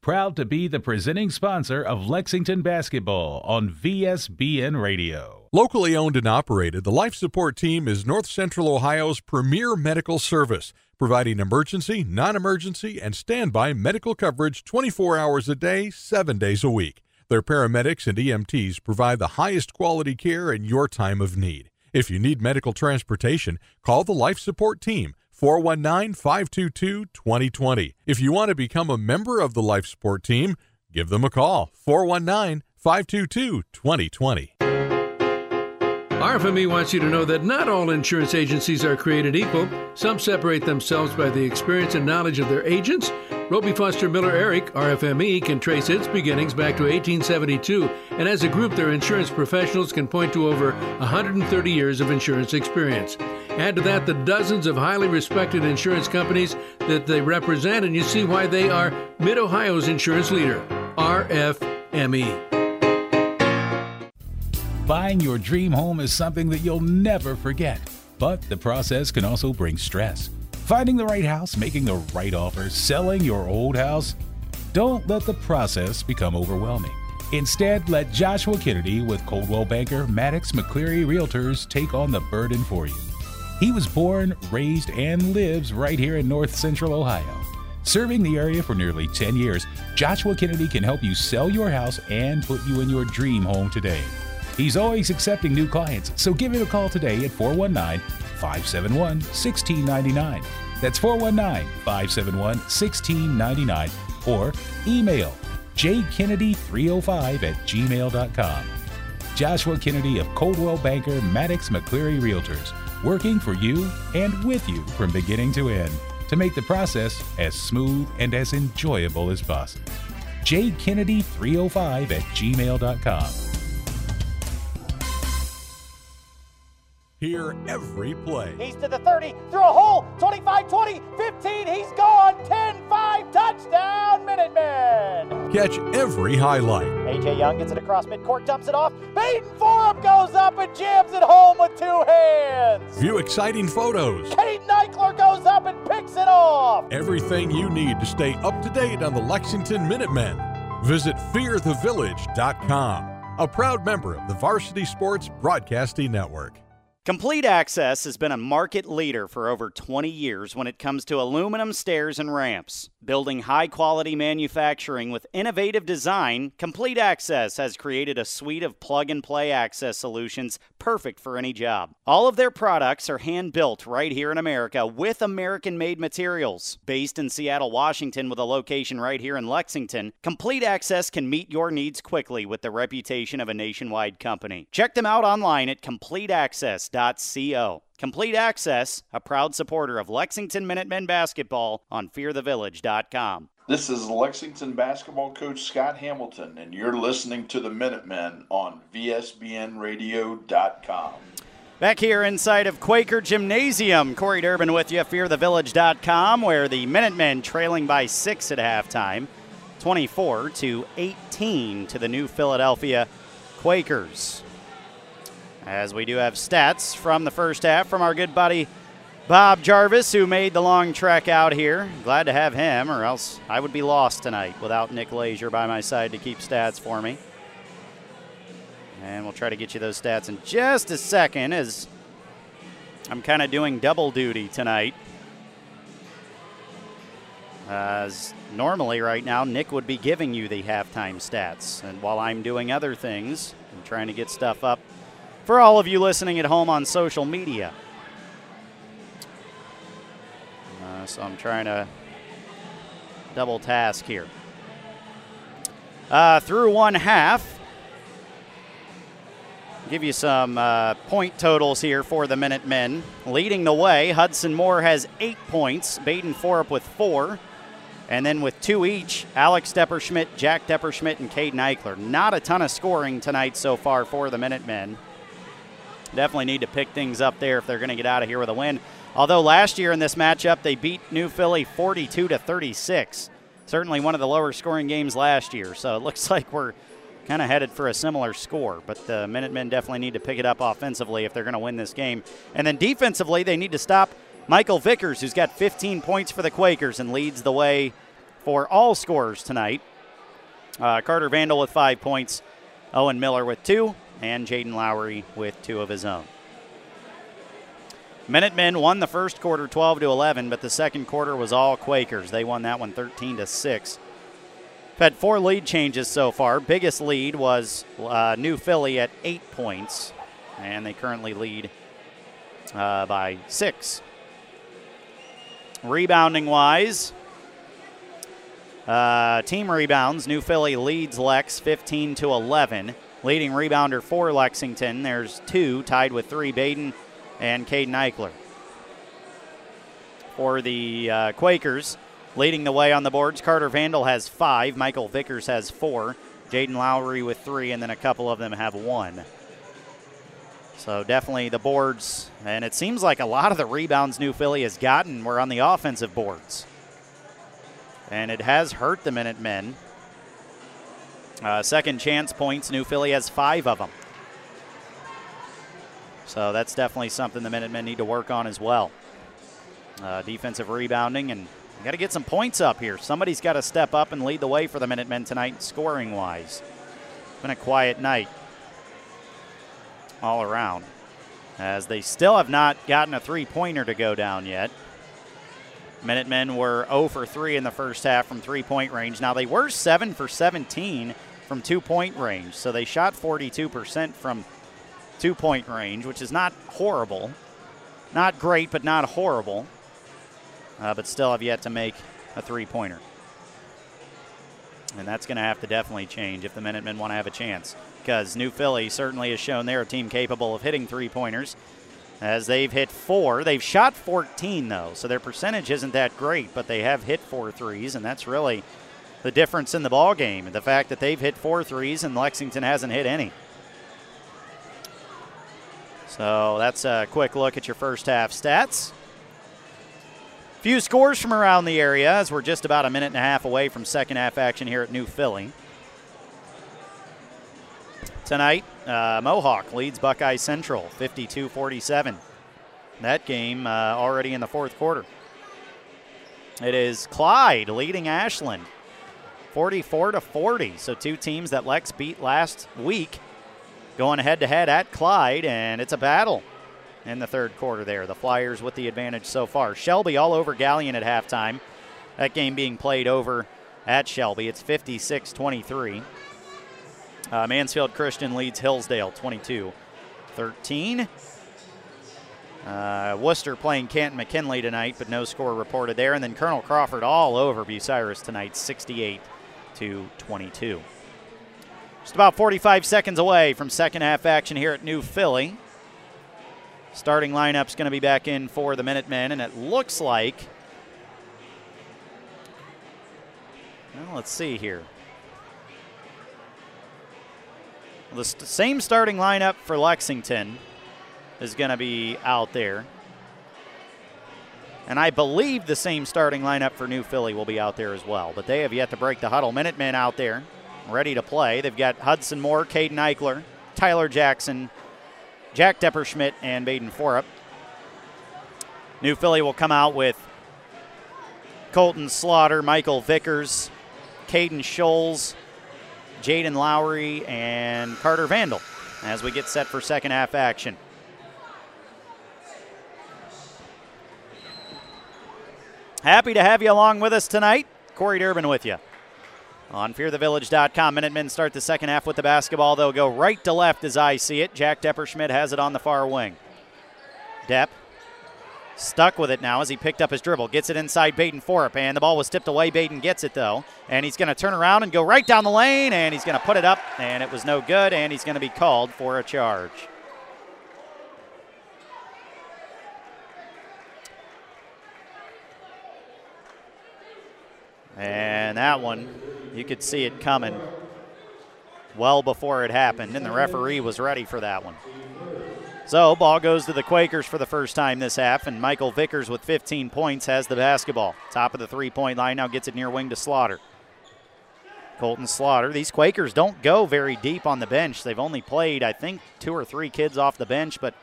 Proud to be the presenting sponsor of Lexington basketball on VSBN Radio. Locally owned and operated, the Life Support Team is North Central Ohio's premier medical service, providing emergency, non emergency, and standby medical coverage 24 hours a day, 7 days a week. Their paramedics and EMTs provide the highest quality care in your time of need. If you need medical transportation, call the Life Support Team 419 522 2020. If you want to become a member of the Life Support Team, give them a call 419 522 2020. RFME wants you to know that not all insurance agencies are created equal. Some separate themselves by the experience and knowledge of their agents. Roby Foster Miller Eric, RFME, can trace its beginnings back to 1872, and as a group, their insurance professionals can point to over 130 years of insurance experience. Add to that the dozens of highly respected insurance companies that they represent, and you see why they are Mid Ohio's insurance leader, RFME. Buying your dream home is something that you'll never forget, but the process can also bring stress. Finding the right house, making the right offer, selling your old house. Don't let the process become overwhelming. Instead, let Joshua Kennedy with Coldwell Banker Maddox McCleary Realtors take on the burden for you. He was born, raised, and lives right here in North Central Ohio. Serving the area for nearly 10 years, Joshua Kennedy can help you sell your house and put you in your dream home today. He's always accepting new clients, so give him a call today at 419 571 1699. That's 419 571 1699 or email jkennedy305 at gmail.com. Joshua Kennedy of Coldwell Banker Maddox McCleary Realtors, working for you and with you from beginning to end to make the process as smooth and as enjoyable as possible. jkennedy305 at gmail.com. Hear every play. He's to the 30, through a hole, 25 20, 15, he's gone, 10 5, touchdown, Minutemen! Catch every highlight. AJ Young gets it across midcourt, dumps it off. Baden Forup goes up and jams it home with two hands. View exciting photos. Kate Eichler goes up and picks it off. Everything you need to stay up to date on the Lexington Minutemen. Visit fearthevillage.com, a proud member of the Varsity Sports Broadcasting Network. Complete Access has been a market leader for over 20 years when it comes to aluminum stairs and ramps. Building high quality manufacturing with innovative design, Complete Access has created a suite of plug and play access solutions perfect for any job. All of their products are hand built right here in America with American made materials. Based in Seattle, Washington, with a location right here in Lexington, Complete Access can meet your needs quickly with the reputation of a nationwide company. Check them out online at CompleteAccess.co. Complete Access, a proud supporter of Lexington Minutemen basketball on fearthevillage.com. This is Lexington basketball coach Scott Hamilton, and you're listening to the Minutemen on VSBNradio.com. Back here inside of Quaker Gymnasium, Corey Durbin with you, fearthevillage.com, where the Minutemen trailing by six at halftime, 24 to 18 to the new Philadelphia Quakers. As we do have stats from the first half from our good buddy Bob Jarvis, who made the long trek out here. Glad to have him, or else I would be lost tonight without Nick Leisure by my side to keep stats for me. And we'll try to get you those stats in just a second as I'm kind of doing double duty tonight. As normally, right now, Nick would be giving you the halftime stats. And while I'm doing other things, I'm trying to get stuff up for all of you listening at home on social media. Uh, so I'm trying to double task here. Uh, through one half, give you some uh, point totals here for the Minutemen. Leading the way, Hudson Moore has eight points, Baden Forup with four. And then with two each, Alex Depperschmidt, Jack Depperschmidt, and Caden Eichler. Not a ton of scoring tonight so far for the Minutemen. Definitely need to pick things up there if they're going to get out of here with a win. Although last year in this matchup, they beat New Philly 42 to 36. Certainly one of the lower scoring games last year. So it looks like we're kind of headed for a similar score. But the Minutemen definitely need to pick it up offensively if they're going to win this game. And then defensively, they need to stop Michael Vickers, who's got 15 points for the Quakers and leads the way for all scorers tonight. Uh, Carter Vandal with five points, Owen Miller with two, and Jaden Lowry with two of his own. Minutemen won the first quarter 12 to 11, but the second quarter was all Quakers. They won that one 13 to 6. We've had four lead changes so far. Biggest lead was uh, New Philly at eight points, and they currently lead uh, by six. Rebounding wise, uh, team rebounds. New Philly leads Lex 15 to 11. Leading rebounder for Lexington. There's two tied with three. Baden and Caden Eichler. For the uh, Quakers, leading the way on the boards, Carter Vandal has five. Michael Vickers has four. Jaden Lowry with three, and then a couple of them have one. So definitely the boards, and it seems like a lot of the rebounds New Philly has gotten were on the offensive boards. And it has hurt the Minutemen. Uh, second chance points, New Philly has five of them. So that's definitely something the Minutemen need to work on as well. Uh, defensive rebounding, and got to get some points up here. Somebody's got to step up and lead the way for the Minutemen tonight, scoring wise. Been a quiet night all around, as they still have not gotten a three pointer to go down yet. Minutemen were 0 for 3 in the first half from three point range. Now, they were 7 for 17 from two point range, so they shot 42% from two point range, which is not horrible. Not great, but not horrible. Uh, but still have yet to make a three pointer. And that's going to have to definitely change if the Minutemen want to have a chance. Because New Philly certainly has shown they're a team capable of hitting three pointers as they've hit four. They've shot 14, though, so their percentage isn't that great, but they have hit four threes, and that's really the difference in the ball game. The fact that they've hit four threes and Lexington hasn't hit any. So that's a quick look at your first half stats. Few scores from around the area as we're just about a minute and a half away from second half action here at New Philly. Tonight, uh, Mohawk leads Buckeye Central 52 47. That game uh, already in the fourth quarter. It is Clyde leading Ashland 44 to 40. So, two teams that Lex beat last week going head to head at Clyde, and it's a battle in the third quarter there. The Flyers with the advantage so far. Shelby all over Galion at halftime. That game being played over at Shelby. It's 56 23. Uh, Mansfield Christian leads Hillsdale 22 13. Uh, Wooster playing Canton McKinley tonight, but no score reported there. And then Colonel Crawford all over Bucyrus tonight, 68 to 22. Just about 45 seconds away from second half action here at New Philly. Starting lineup's going to be back in for the Minutemen, and it looks like. Well, let's see here. The st- same starting lineup for Lexington is going to be out there. And I believe the same starting lineup for New Philly will be out there as well. But they have yet to break the huddle. Minutemen out there, ready to play. They've got Hudson Moore, Caden Eichler, Tyler Jackson, Jack Depperschmidt and Baden Forup. New Philly will come out with Colton Slaughter, Michael Vickers, Caden Scholes, Jaden Lowry, and Carter Vandal as we get set for second half action. Happy to have you along with us tonight. Corey Durbin with you. On fearthevillage.com, Minutemen start the second half with the basketball. They'll go right to left as I see it. Jack Depperschmidt has it on the far wing. Depp stuck with it now as he picked up his dribble. Gets it inside Baden and the ball was tipped away. Baden gets it though, and he's going to turn around and go right down the lane, and he's going to put it up, and it was no good, and he's going to be called for a charge. And that one, you could see it coming well before it happened, and the referee was ready for that one. So, ball goes to the Quakers for the first time this half, and Michael Vickers with 15 points has the basketball. Top of the three point line now gets it near wing to Slaughter. Colton Slaughter. These Quakers don't go very deep on the bench. They've only played, I think, two or three kids off the bench, but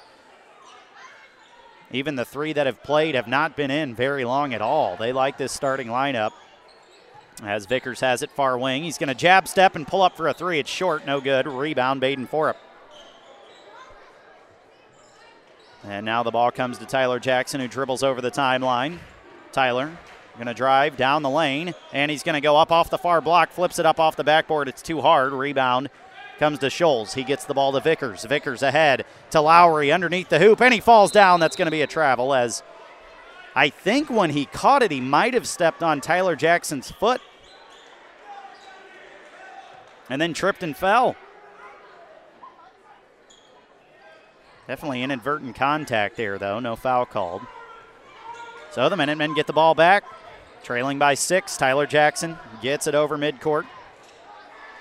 even the three that have played have not been in very long at all. They like this starting lineup. As Vickers has it far wing, he's going to jab step and pull up for a three. It's short, no good. Rebound, Baden Forup. And now the ball comes to Tyler Jackson, who dribbles over the timeline. Tyler going to drive down the lane, and he's going to go up off the far block, flips it up off the backboard. It's too hard. Rebound comes to Scholes. He gets the ball to Vickers. Vickers ahead to Lowry underneath the hoop, and he falls down. That's going to be a travel as I think when he caught it, he might have stepped on Tyler Jackson's foot and then tripped and fell. Definitely inadvertent contact there, though. No foul called. So the Minutemen get the ball back. Trailing by six. Tyler Jackson gets it over midcourt.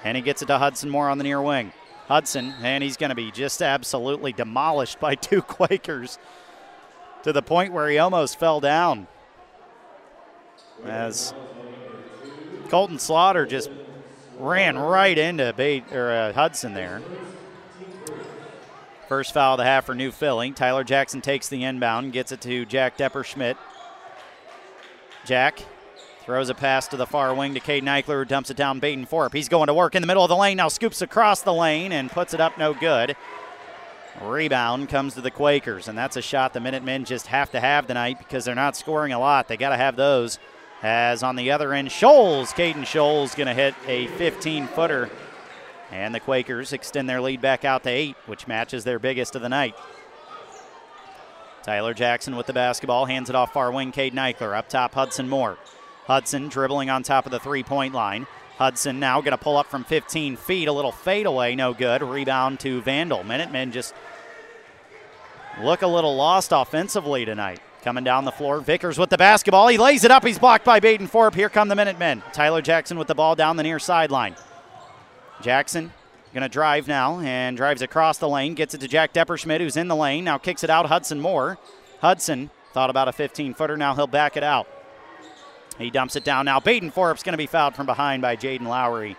And he gets it to Hudson Moore on the near wing. Hudson, and he's going to be just absolutely demolished by two Quakers to the point where he almost fell down. As Colton Slaughter just ran right into Bate, or, uh, Hudson there. First foul of the half for New Philly. Tyler Jackson takes the inbound, gets it to Jack Depperschmidt. Jack throws a pass to the far wing to Caden Eichler, who dumps it down Baden Forup. He's going to work in the middle of the lane, now scoops across the lane and puts it up no good. Rebound comes to the Quakers, and that's a shot the Minutemen just have to have tonight because they're not scoring a lot. They got to have those. As on the other end, Shoals, Caden Shoals, going to hit a 15 footer. And the Quakers extend their lead back out to eight, which matches their biggest of the night. Tyler Jackson with the basketball, hands it off far wing, Caden Eichler. Up top, Hudson Moore. Hudson dribbling on top of the three point line. Hudson now going to pull up from 15 feet, a little fadeaway, no good. Rebound to Vandal. Minutemen just look a little lost offensively tonight. Coming down the floor, Vickers with the basketball. He lays it up. He's blocked by Baden Forup. Here come the Minutemen. Tyler Jackson with the ball down the near sideline. Jackson going to drive now and drives across the lane. Gets it to Jack Depperschmidt, who's in the lane. Now kicks it out. Hudson Moore. Hudson thought about a 15 footer. Now he'll back it out. He dumps it down now. Baden Forup's going to be fouled from behind by Jaden Lowry.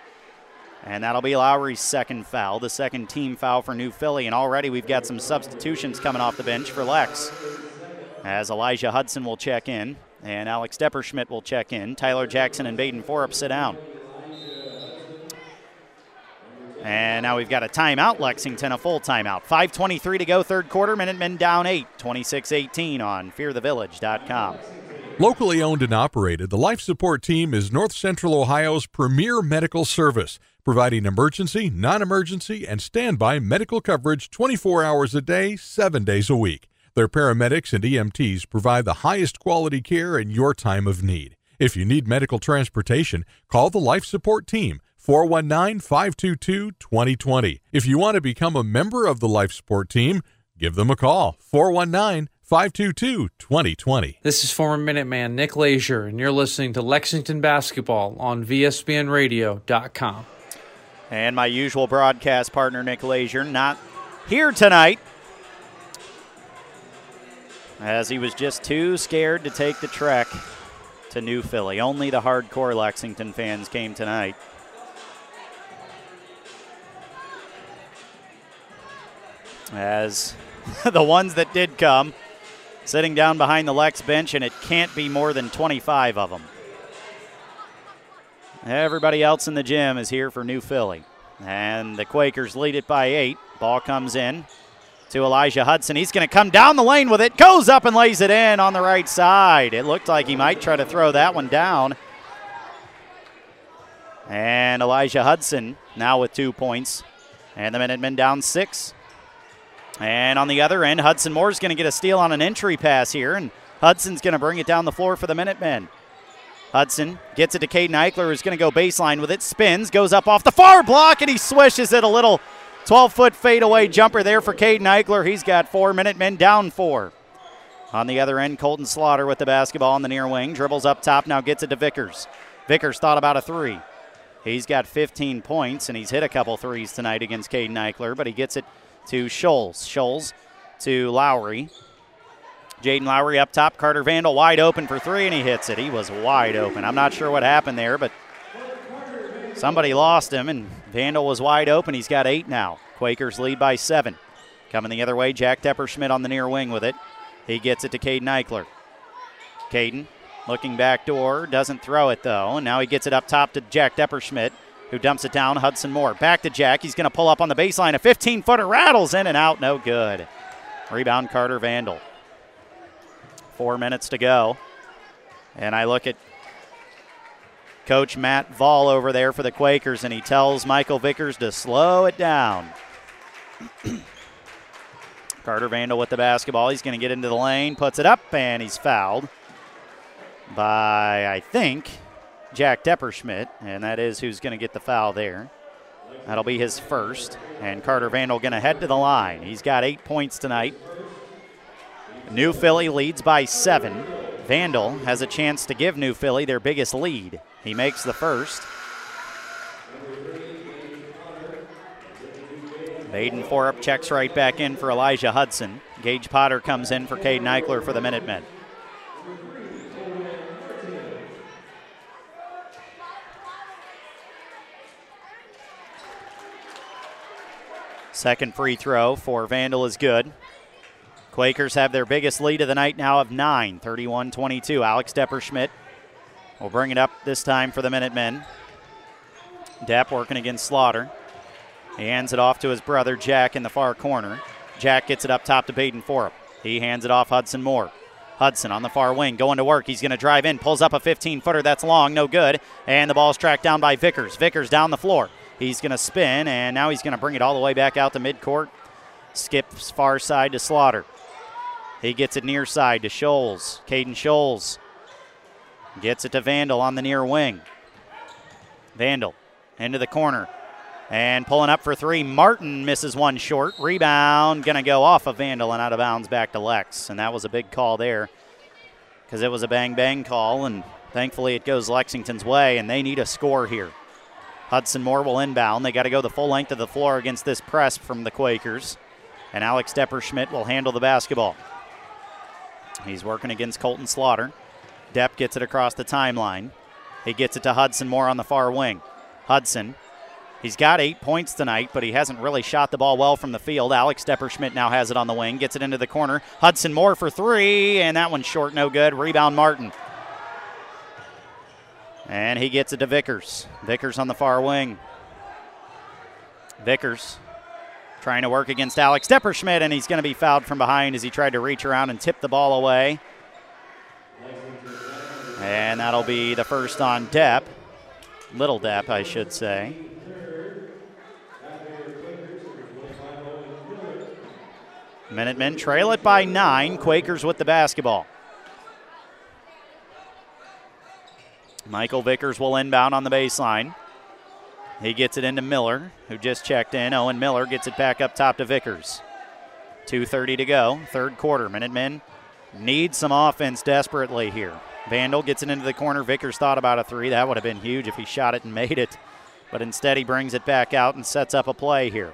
And that'll be Lowry's second foul, the second team foul for New Philly. And already we've got some substitutions coming off the bench for Lex as Elijah Hudson will check in and Alex Depperschmidt will check in. Tyler Jackson and Baden Forup sit down. And now we've got a timeout, Lexington, a full timeout. 5.23 to go, third quarter. Minutemen down 8, 26 18 on fearthevillage.com. Locally owned and operated, the Life Support Team is North Central Ohio's premier medical service, providing emergency, non emergency, and standby medical coverage 24 hours a day, 7 days a week. Their paramedics and EMTs provide the highest quality care in your time of need. If you need medical transportation, call the Life Support Team 419 522 2020. If you want to become a member of the Life Support Team, give them a call 419 522 2020. This is former Minuteman Nick Leisure, and you're listening to Lexington Basketball on VSBNRadio.com. And my usual broadcast partner, Nick Leisure, not here tonight as he was just too scared to take the trek to New Philly. Only the hardcore Lexington fans came tonight. As the ones that did come, sitting down behind the Lex bench, and it can't be more than 25 of them. Everybody else in the gym is here for New Philly. And the Quakers lead it by eight. Ball comes in to Elijah Hudson. He's going to come down the lane with it, goes up and lays it in on the right side. It looked like he might try to throw that one down. And Elijah Hudson now with two points. And the Minutemen down six. And on the other end, Hudson Moore's going to get a steal on an entry pass here. And Hudson's going to bring it down the floor for the Minutemen. Hudson gets it to Caden Eichler, who's going to go baseline with it, spins, goes up off the far block, and he swishes it a little 12 foot fadeaway jumper there for Caden Eichler. He's got four Minutemen down four. On the other end, Colton Slaughter with the basketball on the near wing, dribbles up top, now gets it to Vickers. Vickers thought about a three. He's got 15 points, and he's hit a couple threes tonight against Caden Eichler, but he gets it to Scholes. Scholes to Lowry. Jaden Lowry up top. Carter Vandal wide open for three, and he hits it. He was wide open. I'm not sure what happened there, but somebody lost him, and Vandal was wide open. He's got eight now. Quakers lead by seven. Coming the other way, Jack Depperschmidt on the near wing with it. He gets it to Caden Eichler. Caden looking back door, doesn't throw it though, and now he gets it up top to Jack Depperschmidt, who dumps it down. Hudson Moore back to Jack. He's going to pull up on the baseline. A 15 footer rattles in and out, no good. Rebound Carter Vandal. Four minutes to go. And I look at Coach Matt Vall over there for the Quakers, and he tells Michael Vickers to slow it down. Carter Vandal with the basketball. He's going to get into the lane, puts it up, and he's fouled by, I think, Jack Depperschmidt, and that is who's going to get the foul there. That'll be his first. And Carter Vandal going to head to the line. He's got eight points tonight. New Philly leads by seven. Vandal has a chance to give New Philly their biggest lead. He makes the first. Baden Forup checks right back in for Elijah Hudson. Gage Potter comes in for Caden Eichler for the Minutemen. Second free throw for Vandal is good. Quakers have their biggest lead of the night now of 9, 31 22. Alex Depperschmidt will bring it up this time for the Minutemen. Depp working against Slaughter. He hands it off to his brother Jack in the far corner. Jack gets it up top to Baden Forup. He hands it off Hudson Moore. Hudson on the far wing going to work. He's going to drive in, pulls up a 15 footer that's long, no good. And the ball's tracked down by Vickers. Vickers down the floor. He's going to spin, and now he's going to bring it all the way back out to midcourt. Skips far side to Slaughter. He gets it near side to Shoals. Caden Shoals gets it to Vandal on the near wing. Vandal into the corner. And pulling up for three, Martin misses one short. Rebound going to go off of Vandal and out of bounds back to Lex. And that was a big call there because it was a bang bang call. And thankfully it goes Lexington's way, and they need a score here. Hudson Moore will inbound. They got to go the full length of the floor against this press from the Quakers. And Alex Depperschmidt will handle the basketball. He's working against Colton Slaughter. Depp gets it across the timeline. He gets it to Hudson Moore on the far wing. Hudson, he's got eight points tonight, but he hasn't really shot the ball well from the field. Alex Depperschmidt now has it on the wing, gets it into the corner. Hudson Moore for three, and that one's short, no good. Rebound Martin. And he gets it to Vickers. Vickers on the far wing. Vickers trying to work against Alex Depperschmidt, and he's going to be fouled from behind as he tried to reach around and tip the ball away. And that'll be the first on Depp. Little Depp, I should say. Minutemen trail it by nine. Quakers with the basketball. Michael Vickers will inbound on the baseline. He gets it into Miller, who just checked in. Owen Miller gets it back up top to Vickers. 2.30 to go, third quarter. Minutemen need some offense desperately here. Vandal gets it into the corner. Vickers thought about a three. That would have been huge if he shot it and made it. But instead, he brings it back out and sets up a play here.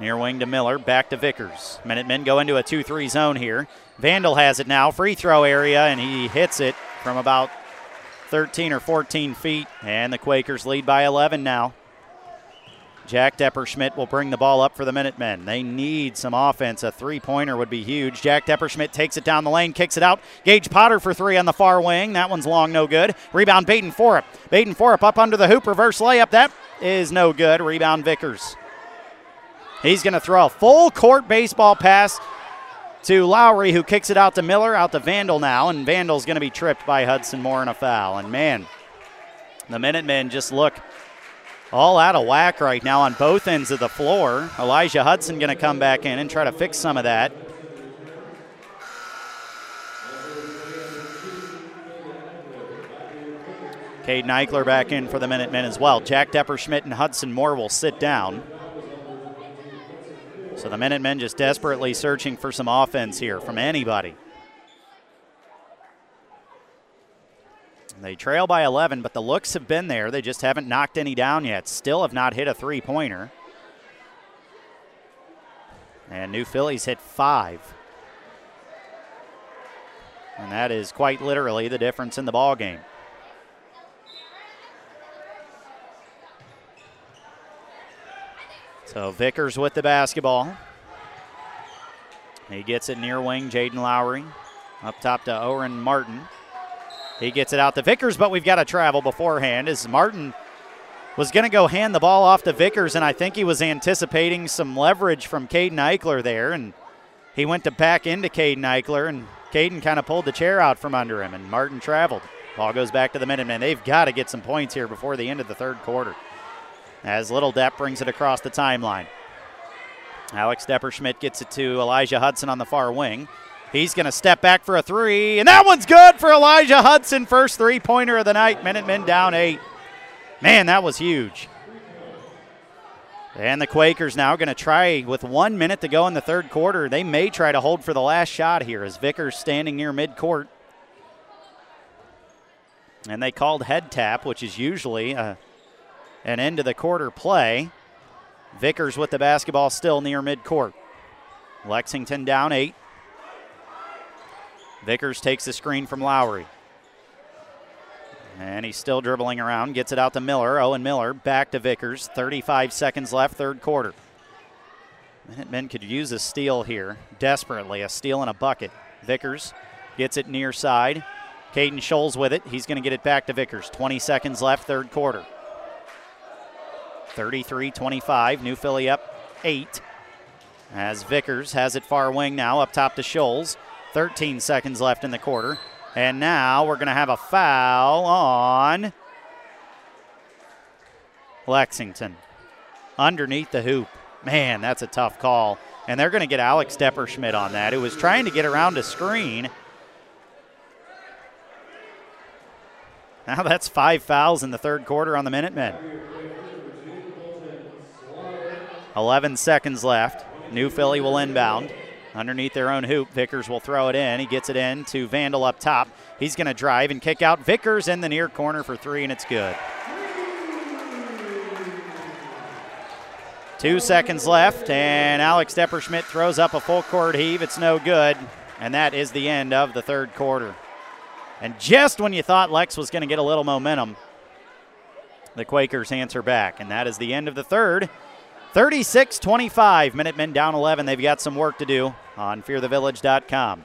Near wing to Miller, back to Vickers. Minutemen go into a 2 3 zone here. Vandal has it now, free throw area, and he hits it from about 13 or 14 feet. And the Quakers lead by 11 now. Jack Depperschmidt will bring the ball up for the Minutemen. They need some offense. A three pointer would be huge. Jack Depperschmidt takes it down the lane, kicks it out. Gage Potter for three on the far wing. That one's long, no good. Rebound, Baden Forup. Baden Forup up under the hoop, reverse layup. That is no good. Rebound, Vickers. He's going to throw a full court baseball pass to Lowry, who kicks it out to Miller, out to Vandal now, and Vandal's going to be tripped by Hudson Moore in a foul. And man, the Minutemen just look all out of whack right now on both ends of the floor. Elijah Hudson going to come back in and try to fix some of that. Caden Eichler back in for the Minutemen as well. Jack Depperschmidt and Hudson Moore will sit down. So the Minutemen just desperately searching for some offense here from anybody. They trail by 11, but the looks have been there. They just haven't knocked any down yet. Still have not hit a three pointer. And New Phillies hit five. And that is quite literally the difference in the ball game. So Vickers with the basketball. He gets it near wing, Jaden Lowry. Up top to Oren Martin. He gets it out to Vickers, but we've got to travel beforehand as Martin was going to go hand the ball off to Vickers, and I think he was anticipating some leverage from Caden Eichler there, and he went to back into Caden Eichler, and Caden kind of pulled the chair out from under him, and Martin traveled. Ball goes back to the Minutemen. They've got to get some points here before the end of the third quarter. As Little Depp brings it across the timeline. Alex Depperschmidt gets it to Elijah Hudson on the far wing. He's going to step back for a three, and that one's good for Elijah Hudson. First three pointer of the night. Minutemen down eight. Man, that was huge. And the Quakers now going to try with one minute to go in the third quarter. They may try to hold for the last shot here as Vickers standing near midcourt. And they called head tap, which is usually a, an into the quarter play. Vickers with the basketball still near midcourt. Lexington down eight. Vickers takes the screen from Lowry. And he's still dribbling around, gets it out to Miller. Owen Miller back to Vickers. 35 seconds left, third quarter. Minutemen could use a steal here, desperately, a steal and a bucket. Vickers gets it near side. Caden Scholes with it. He's going to get it back to Vickers. 20 seconds left, third quarter. 33 25. New Philly up eight. As Vickers has it far wing now, up top to Shoals. 13 seconds left in the quarter. And now we're going to have a foul on Lexington underneath the hoop. Man, that's a tough call. And they're going to get Alex Depperschmidt on that, who was trying to get around a screen. Now that's five fouls in the third quarter on the Minutemen. 11 seconds left. New Philly will inbound. Underneath their own hoop, Vickers will throw it in. He gets it in to Vandal up top. He's going to drive and kick out Vickers in the near corner for three, and it's good. Two seconds left, and Alex Depperschmidt throws up a full court heave. It's no good, and that is the end of the third quarter. And just when you thought Lex was going to get a little momentum, the Quakers answer back, and that is the end of the third. 36 25. Minutemen down 11. They've got some work to do on fearthevillage.com.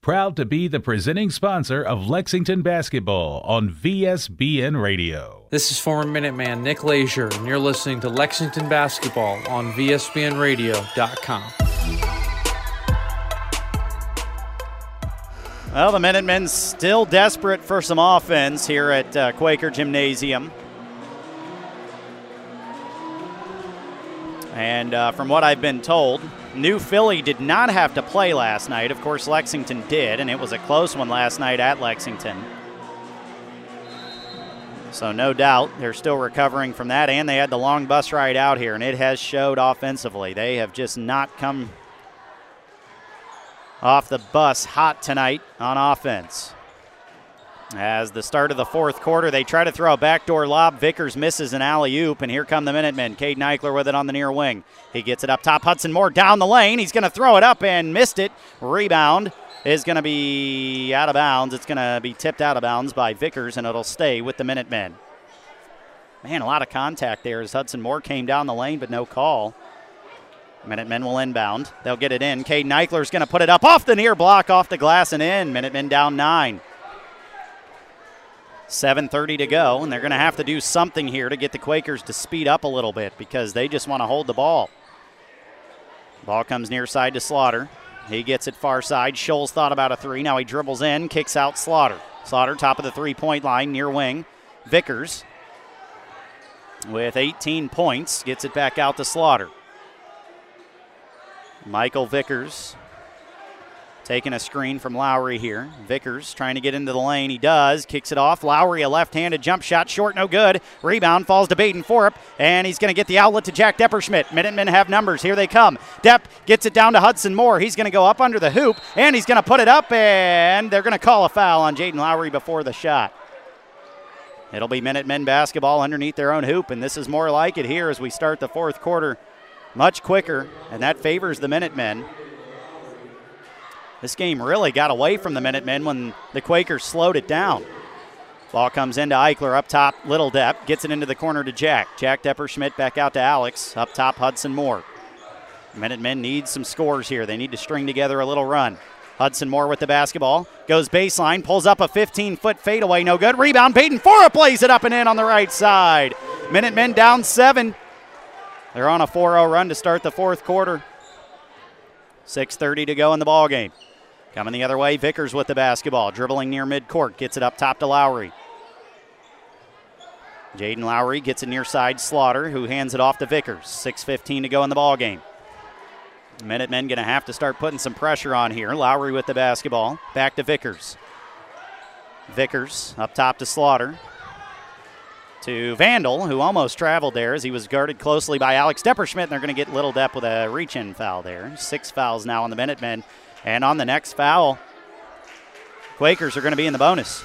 Proud to be the presenting sponsor of Lexington basketball on VSBN Radio. This is former Minuteman Nick Leisure, and you're listening to Lexington basketball on VSBNRadio.com. Well, the Minutemen still desperate for some offense here at uh, Quaker Gymnasium. And uh, from what I've been told, New Philly did not have to play last night. Of course, Lexington did, and it was a close one last night at Lexington. So no doubt they're still recovering from that, and they had the long bus ride out here, and it has showed offensively. They have just not come off the bus hot tonight on offense. As the start of the fourth quarter, they try to throw a backdoor lob. Vickers misses an alley oop, and here come the Minutemen. Caden Eichler with it on the near wing. He gets it up top. Hudson Moore down the lane. He's going to throw it up and missed it. Rebound is going to be out of bounds. It's going to be tipped out of bounds by Vickers, and it'll stay with the Minutemen. Man, a lot of contact there as Hudson Moore came down the lane, but no call. Minutemen will inbound. They'll get it in. Caden Eichler's going to put it up off the near block, off the glass, and in. Minutemen down nine. 7.30 to go, and they're going to have to do something here to get the Quakers to speed up a little bit because they just want to hold the ball. Ball comes near side to Slaughter. He gets it far side. Scholes thought about a three. Now he dribbles in, kicks out Slaughter. Slaughter, top of the three point line, near wing. Vickers with 18 points gets it back out to Slaughter. Michael Vickers Taking a screen from Lowry here. Vickers trying to get into the lane. He does. Kicks it off. Lowry, a left handed jump shot. Short, no good. Rebound falls to Baden Forup. And he's going to get the outlet to Jack Depperschmidt. Minutemen have numbers. Here they come. Depp gets it down to Hudson Moore. He's going to go up under the hoop. And he's going to put it up. And they're going to call a foul on Jaden Lowry before the shot. It'll be Minutemen basketball underneath their own hoop. And this is more like it here as we start the fourth quarter much quicker. And that favors the Minutemen. This game really got away from the Minutemen when the Quakers slowed it down. Ball comes into Eichler up top. Little Depp gets it into the corner to Jack. Jack Depperschmidt back out to Alex. Up top, Hudson Moore. Minutemen need some scores here. They need to string together a little run. Hudson Moore with the basketball. Goes baseline, pulls up a 15 foot fadeaway. No good. Rebound. Baden Forup plays it up and in on the right side. Minutemen down seven. They're on a 4 0 run to start the fourth quarter. 6.30 to go in the ball game. Coming the other way, Vickers with the basketball, dribbling near midcourt, gets it up top to Lowry. Jaden Lowry gets it near side Slaughter, who hands it off to Vickers. 6.15 to go in the ball game. Minutemen going to have to start putting some pressure on here. Lowry with the basketball, back to Vickers. Vickers up top to Slaughter. To Vandal, who almost traveled there as he was guarded closely by Alex Depperschmidt. And they're going to get Little Depp with a reach in foul there. Six fouls now on the Minutemen. And on the next foul, Quakers are going to be in the bonus.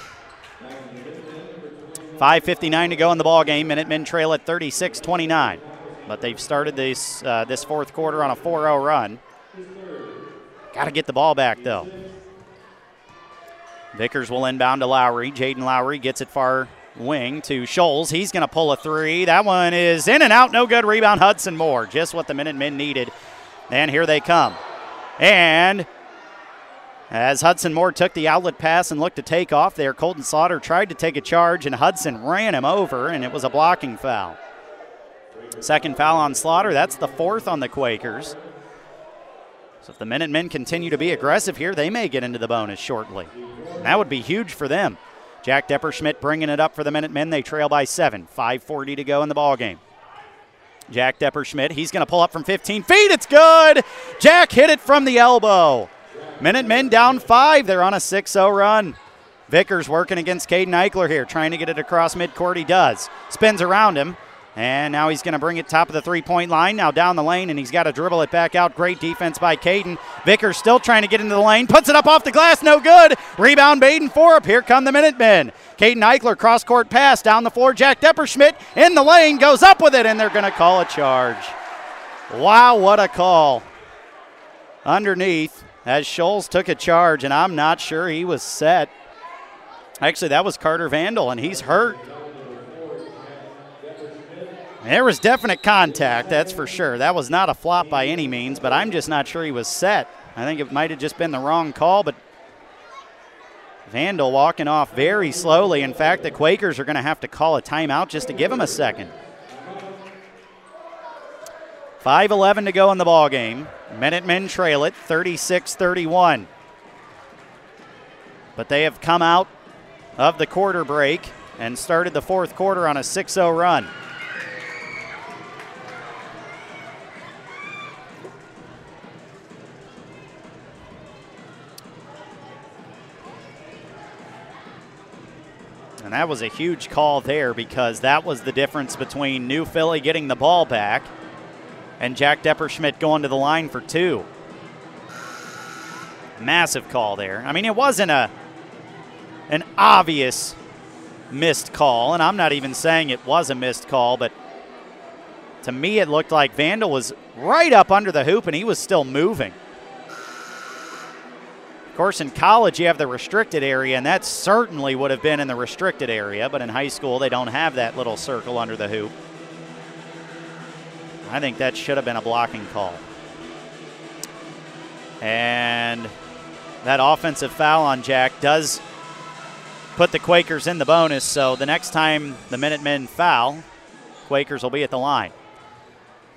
5.59 to go in the ball game. Minutemen trail at 36 29. But they've started this, uh, this fourth quarter on a 4 0 run. Got to get the ball back, though. Vickers will inbound to Lowry. Jaden Lowry gets it far wing to Scholes. He's going to pull a three. That one is in and out. No good. Rebound Hudson Moore. Just what the Minutemen needed. And here they come. And as Hudson Moore took the outlet pass and looked to take off there, Colton Slaughter tried to take a charge, and Hudson ran him over, and it was a blocking foul. Second foul on Slaughter. That's the fourth on the Quakers. So if the Minutemen continue to be aggressive here, they may get into the bonus shortly. And that would be huge for them. Jack Depperschmidt bringing it up for the Minutemen. They trail by seven. 5.40 to go in the ball game. Jack Depperschmidt, he's going to pull up from 15 feet. It's good. Jack hit it from the elbow. Minutemen down five. They're on a 6 0 run. Vickers working against Caden Eichler here, trying to get it across midcourt. He does. Spins around him. And now he's going to bring it top of the three point line, now down the lane, and he's got to dribble it back out. Great defense by Caden. Vickers still trying to get into the lane, puts it up off the glass, no good. Rebound Baden Forup. Here come the Minutemen. Caden Eichler, cross court pass down the floor. Jack Depperschmidt in the lane, goes up with it, and they're going to call a charge. Wow, what a call. Underneath, as Scholes took a charge, and I'm not sure he was set. Actually, that was Carter Vandal, and he's hurt. There was definite contact, that's for sure. That was not a flop by any means, but I'm just not sure he was set. I think it might have just been the wrong call, but Vandal walking off very slowly. In fact, the Quakers are going to have to call a timeout just to give him a second. 5-11 to go in the ball game. Minutemen trail it 36-31. But they have come out of the quarter break and started the fourth quarter on a 6-0 run. And that was a huge call there because that was the difference between New Philly getting the ball back and Jack Depperschmidt going to the line for two. Massive call there. I mean, it wasn't a an obvious missed call, and I'm not even saying it was a missed call, but to me it looked like Vandal was right up under the hoop and he was still moving. Of course, in college, you have the restricted area, and that certainly would have been in the restricted area, but in high school, they don't have that little circle under the hoop. I think that should have been a blocking call. And that offensive foul on Jack does put the Quakers in the bonus, so the next time the Minutemen foul, Quakers will be at the line.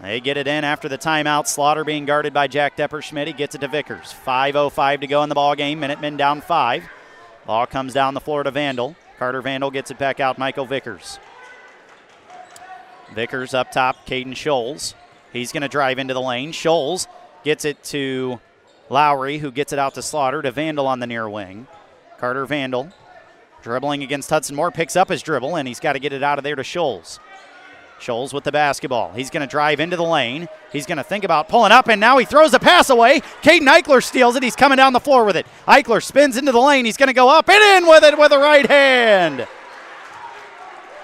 They get it in after the timeout. Slaughter being guarded by Jack Depperschmidt. He gets it to Vickers. 5.05 to go in the ball game. Minutemen down five. Ball comes down the floor to Vandal. Carter Vandal gets it back out. Michael Vickers. Vickers up top. Caden Scholes. He's going to drive into the lane. Scholes gets it to Lowry, who gets it out to Slaughter to Vandal on the near wing. Carter Vandal dribbling against Hudson Moore picks up his dribble and he's got to get it out of there to Scholes. Scholes with the basketball. He's going to drive into the lane. He's going to think about pulling up, and now he throws a pass away. Caden Eichler steals it. He's coming down the floor with it. Eichler spins into the lane. He's going to go up and in with it with a right hand.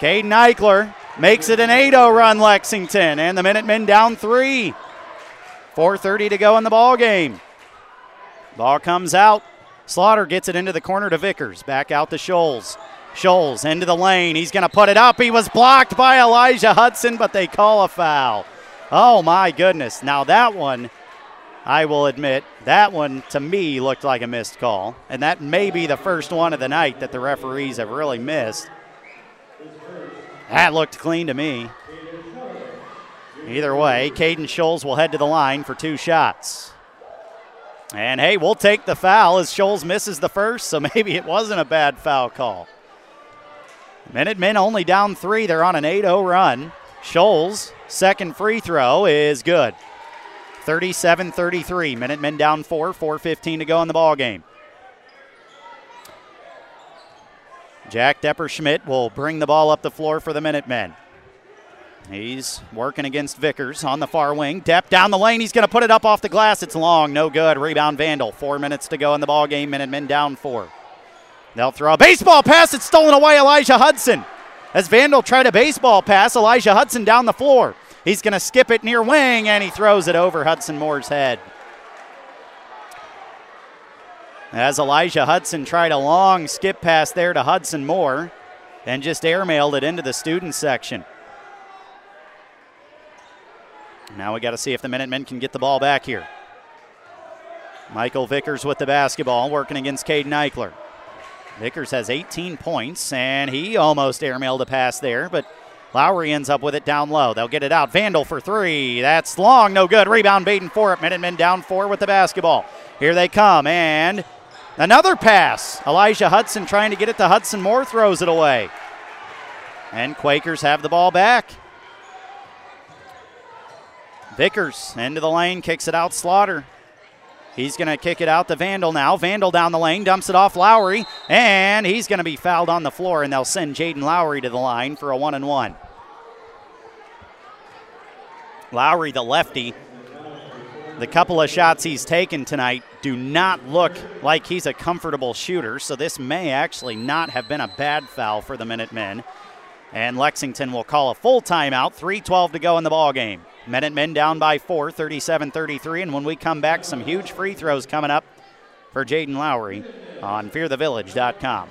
Caden Eichler makes it an 8 0 run, Lexington, and the Minutemen down three. 4.30 to go in the ball game. Ball comes out. Slaughter gets it into the corner to Vickers. Back out to Shoals. Shoals into the lane. He's going to put it up. He was blocked by Elijah Hudson, but they call a foul. Oh, my goodness. Now, that one, I will admit, that one to me looked like a missed call. And that may be the first one of the night that the referees have really missed. That looked clean to me. Either way, Caden Scholes will head to the line for two shots. And hey, we'll take the foul as Scholes misses the first, so maybe it wasn't a bad foul call. Minutemen only down three. They're on an 8 0 run. Scholes' second free throw is good. 37 33. Minutemen down four, 4.15 to go in the ball game. Jack Depperschmidt will bring the ball up the floor for the Minutemen. He's working against Vickers on the far wing. Depp down the lane. He's going to put it up off the glass. It's long. No good. Rebound Vandal. Four minutes to go in the ball game. Minutemen down four. They'll throw a baseball pass. It's stolen away. Elijah Hudson. As Vandal tried a baseball pass, Elijah Hudson down the floor. He's going to skip it near wing, and he throws it over Hudson Moore's head. As Elijah Hudson tried a long skip pass there to Hudson Moore and just airmailed it into the student section. Now we got to see if the Minutemen can get the ball back here. Michael Vickers with the basketball, working against Caden Eichler. Vickers has 18 points, and he almost airmailed a pass there, but Lowry ends up with it down low. They'll get it out. Vandal for three. That's long, no good. Rebound Baden Forup. Minutemen down four with the basketball. Here they come, and another pass. Elijah Hudson trying to get it to Hudson Moore, throws it away. And Quakers have the ball back. Vickers into the lane, kicks it out. Slaughter. He's going to kick it out to Vandal now. Vandal down the lane, dumps it off Lowry, and he's going to be fouled on the floor, and they'll send Jaden Lowry to the line for a one and one. Lowry, the lefty, the couple of shots he's taken tonight do not look like he's a comfortable shooter, so this may actually not have been a bad foul for the Minutemen. And Lexington will call a full timeout, 3.12 to go in the ball game. Minutemen down by four, 37 33. And when we come back, some huge free throws coming up for Jaden Lowry on fearthevillage.com.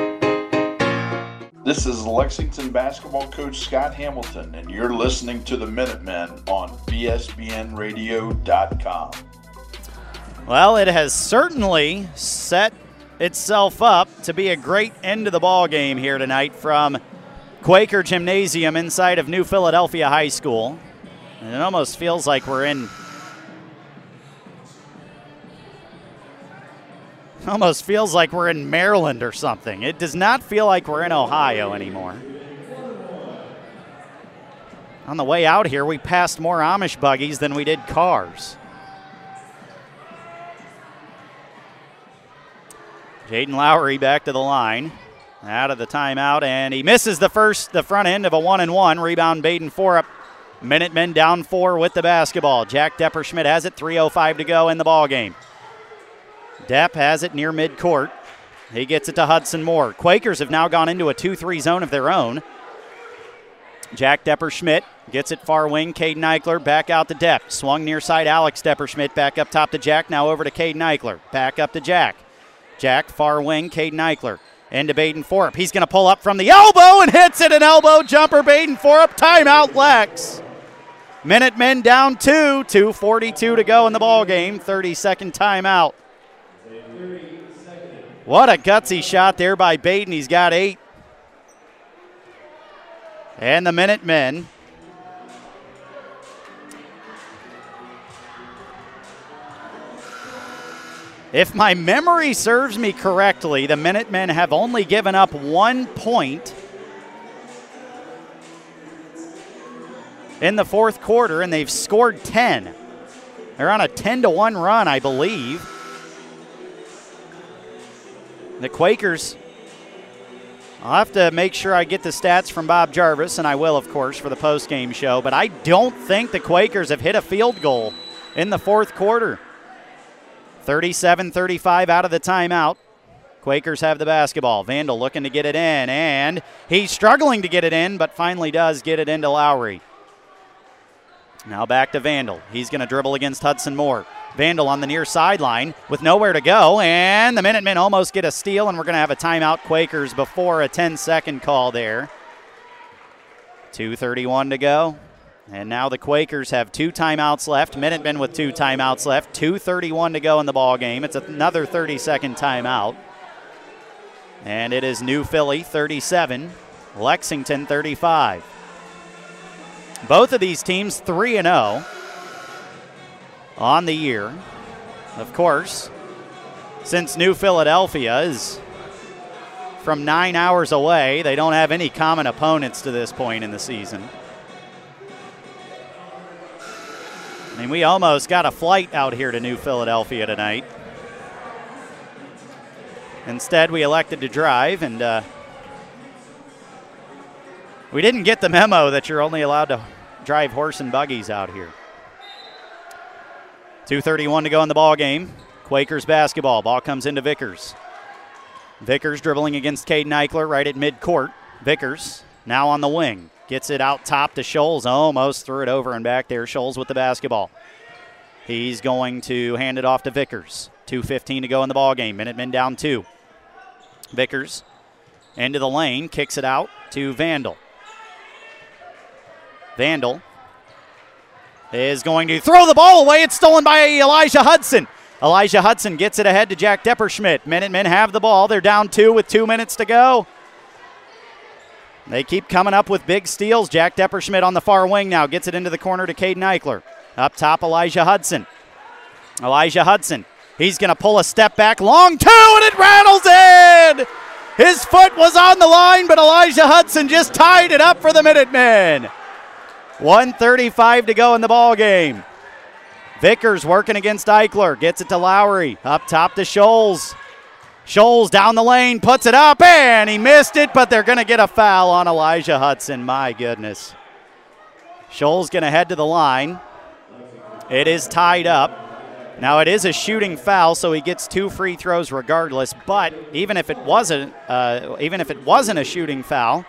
This is Lexington basketball coach Scott Hamilton, and you're listening to the Minutemen on VSBNradio.com. Well, it has certainly set itself up to be a great end to the ball game here tonight from Quaker Gymnasium inside of New Philadelphia High School. And it almost feels like we're in. Almost feels like we're in Maryland or something. It does not feel like we're in Ohio anymore. On the way out here, we passed more Amish buggies than we did cars. Jaden Lowry back to the line. Out of the timeout, and he misses the first, the front end of a one and one. Rebound Baden Forup. Minutemen down four with the basketball. Jack Depperschmidt has it. 3.05 to go in the ball game. Depp has it near midcourt. He gets it to Hudson Moore. Quakers have now gone into a 2 3 zone of their own. Jack Depperschmidt gets it far wing. Caden Eichler back out to Depp. Swung near side. Alex Depperschmidt back up top to Jack. Now over to Caden Eichler. Back up to Jack. Jack far wing. Caden Eichler into Baden Forup. He's going to pull up from the elbow and hits it an elbow jumper. Baden Forup. Timeout, Lex. Minutemen down two. 2.42 to go in the ball game. 30 second timeout. What a gutsy shot there by Baden. He's got eight. And the Minutemen If my memory serves me correctly, the Minutemen have only given up one point in the fourth quarter, and they've scored 10. They're on a 10 to 1 run, I believe. The Quakers, I'll have to make sure I get the stats from Bob Jarvis, and I will, of course, for the post game show, but I don't think the Quakers have hit a field goal in the fourth quarter. 37 35 out of the timeout. Quakers have the basketball. Vandal looking to get it in, and he's struggling to get it in, but finally does get it into Lowry. Now back to Vandal. He's going to dribble against Hudson Moore. Vandal on the near sideline with nowhere to go, and the Minutemen almost get a steal, and we're going to have a timeout Quakers before a 10 second call there. 2.31 to go. And now the Quakers have two timeouts left. Minutemen with two timeouts left. 2.31 to go in the ball game. It's another 30 second timeout. And it is New Philly 37, Lexington 35. Both of these teams 3 and 0 on the year. Of course, since New Philadelphia is from nine hours away, they don't have any common opponents to this point in the season. I mean, we almost got a flight out here to New Philadelphia tonight. Instead, we elected to drive, and uh, we didn't get the memo that you're only allowed to drive horse and buggies out here. 2.31 to go in the ball game. Quakers basketball. Ball comes into Vickers. Vickers dribbling against Caden Eichler right at midcourt. Vickers now on the wing. Gets it out top to Scholes. Almost threw it over and back there. Scholes with the basketball. He's going to hand it off to Vickers. 2.15 to go in the ball game. Minutemen down two. Vickers into the lane. Kicks it out to Vandal. Vandal is going to throw the ball away. It's stolen by Elijah Hudson. Elijah Hudson gets it ahead to Jack Depperschmidt. Minutemen have the ball. They're down two with two minutes to go. They keep coming up with big steals. Jack Depperschmidt on the far wing now gets it into the corner to Caden Eichler. Up top, Elijah Hudson. Elijah Hudson. He's going to pull a step back, long two, and it rattles in. His foot was on the line, but Elijah Hudson just tied it up for the Minutemen. 135 to go in the ball game. Vickers working against Eichler. Gets it to Lowry. Up top to Shoals. Shoals down the lane, puts it up, and he missed it, but they're going to get a foul on Elijah Hudson. My goodness. Shoals going to head to the line. It is tied up. Now it is a shooting foul, so he gets two free throws regardless. But even if it wasn't, uh, even if it wasn't a shooting foul,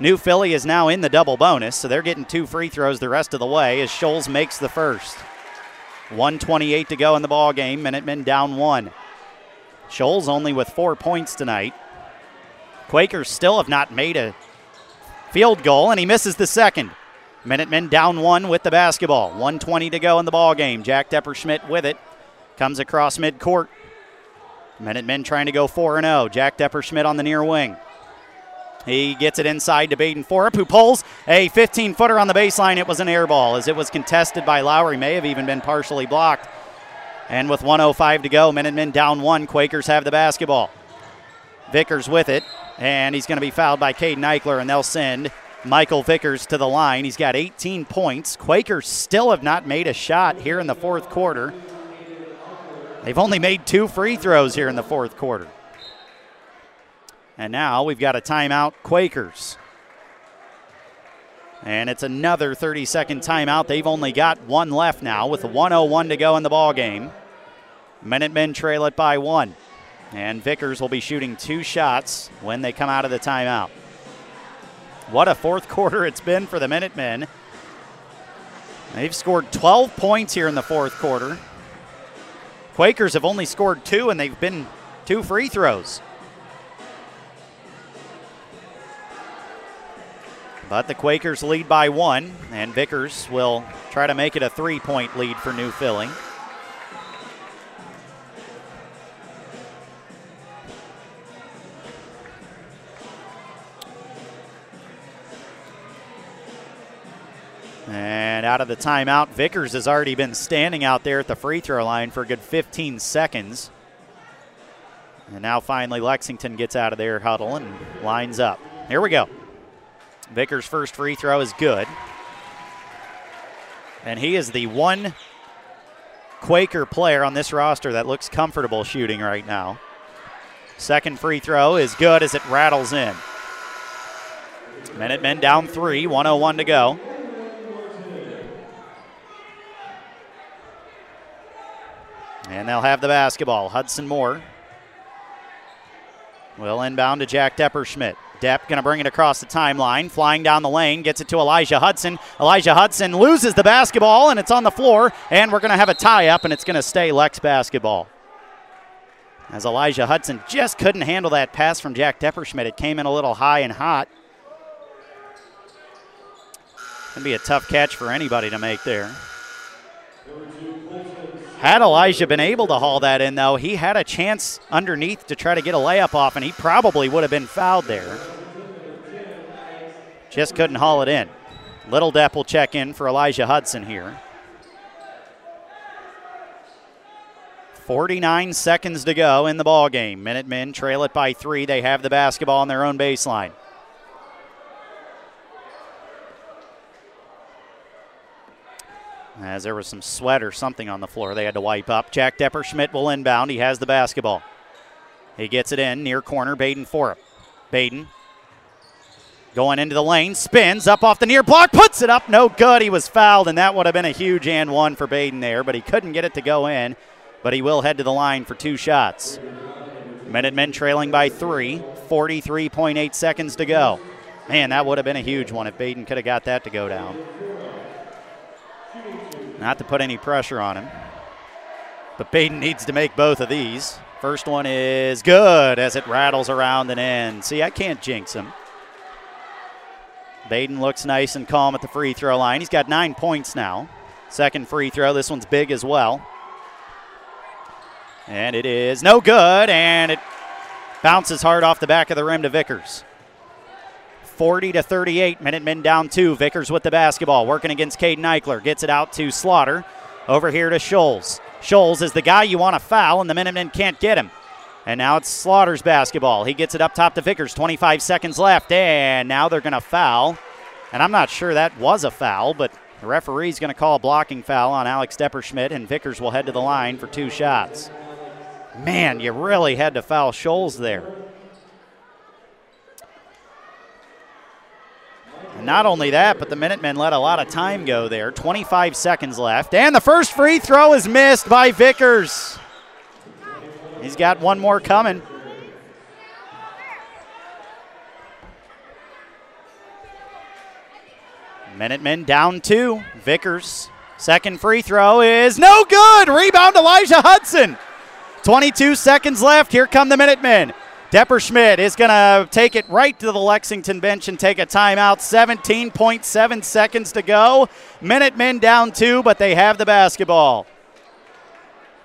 New Philly is now in the double bonus, so they're getting two free throws the rest of the way as Scholes makes the first. 128 to go in the ball game. Minutemen down one. Scholes only with four points tonight. Quakers still have not made a field goal, and he misses the second. Minutemen down one with the basketball. 120 to go in the ball game. Jack Depperschmidt with it. Comes across midcourt. Minutemen trying to go 4 0. Jack Depperschmidt on the near wing. He gets it inside to Baden Forup, who pulls a 15 footer on the baseline. It was an air ball as it was contested by Lowry, may have even been partially blocked. And with 105 to go, Minutemen down one. Quakers have the basketball. Vickers with it, and he's going to be fouled by Caden Eichler, and they'll send Michael Vickers to the line. He's got 18 points. Quakers still have not made a shot here in the fourth quarter. They've only made two free throws here in the fourth quarter. And now we've got a timeout, Quakers. And it's another 30 second timeout. They've only got one left now with 101 to go in the ball game. Minutemen trail it by one. And Vickers will be shooting two shots when they come out of the timeout. What a fourth quarter it's been for the Minutemen. They've scored 12 points here in the fourth quarter. Quakers have only scored two, and they've been two free throws. But the Quakers lead by one, and Vickers will try to make it a three point lead for New Philly. And out of the timeout, Vickers has already been standing out there at the free throw line for a good 15 seconds. And now finally Lexington gets out of their huddle and lines up. Here we go. Vickers' first free throw is good. And he is the one Quaker player on this roster that looks comfortable shooting right now. Second free throw is good as it rattles in. Minutemen down three, 101 to go. And they'll have the basketball. Hudson Moore will inbound to Jack Depperschmidt. Depp going to bring it across the timeline, flying down the lane, gets it to Elijah Hudson. Elijah Hudson loses the basketball, and it's on the floor, and we're going to have a tie up, and it's going to stay Lex basketball. As Elijah Hudson just couldn't handle that pass from Jack Depperschmidt. It came in a little high and hot. Going to be a tough catch for anybody to make there. Had Elijah been able to haul that in, though, he had a chance underneath to try to get a layup off, and he probably would have been fouled there. Just couldn't haul it in. Little Depp will check in for Elijah Hudson here. 49 seconds to go in the ball game. Minutemen trail it by three. They have the basketball on their own baseline. As there was some sweat or something on the floor, they had to wipe up. Jack Depperschmidt will inbound. He has the basketball. He gets it in near corner. Baden Forup. Baden going into the lane, spins up off the near block, puts it up. No good. He was fouled, and that would have been a huge and one for Baden there, but he couldn't get it to go in. But he will head to the line for two shots. Minutemen trailing by three. 43.8 seconds to go. Man, that would have been a huge one if Baden could have got that to go down. Not to put any pressure on him. But Baden needs to make both of these. First one is good as it rattles around and in. See, I can't jinx him. Baden looks nice and calm at the free throw line. He's got nine points now. Second free throw. This one's big as well. And it is no good, and it bounces hard off the back of the rim to Vickers. 40 to 38. Minutemen down two. Vickers with the basketball, working against Caden Eichler. Gets it out to Slaughter. Over here to Scholes. Scholes is the guy you want to foul, and the Minutemen can't get him. And now it's Slaughter's basketball. He gets it up top to Vickers. 25 seconds left, and now they're going to foul. And I'm not sure that was a foul, but the referee's going to call a blocking foul on Alex Depperschmidt, and Vickers will head to the line for two shots. Man, you really had to foul Scholes there. And not only that, but the Minutemen let a lot of time go there. 25 seconds left. And the first free throw is missed by Vickers. He's got one more coming. Minutemen down two. Vickers. Second free throw is no good. Rebound Elijah Hudson. 22 seconds left. Here come the Minutemen. Depperschmidt is going to take it right to the Lexington bench and take a timeout. 17.7 seconds to go. Minutemen down two, but they have the basketball.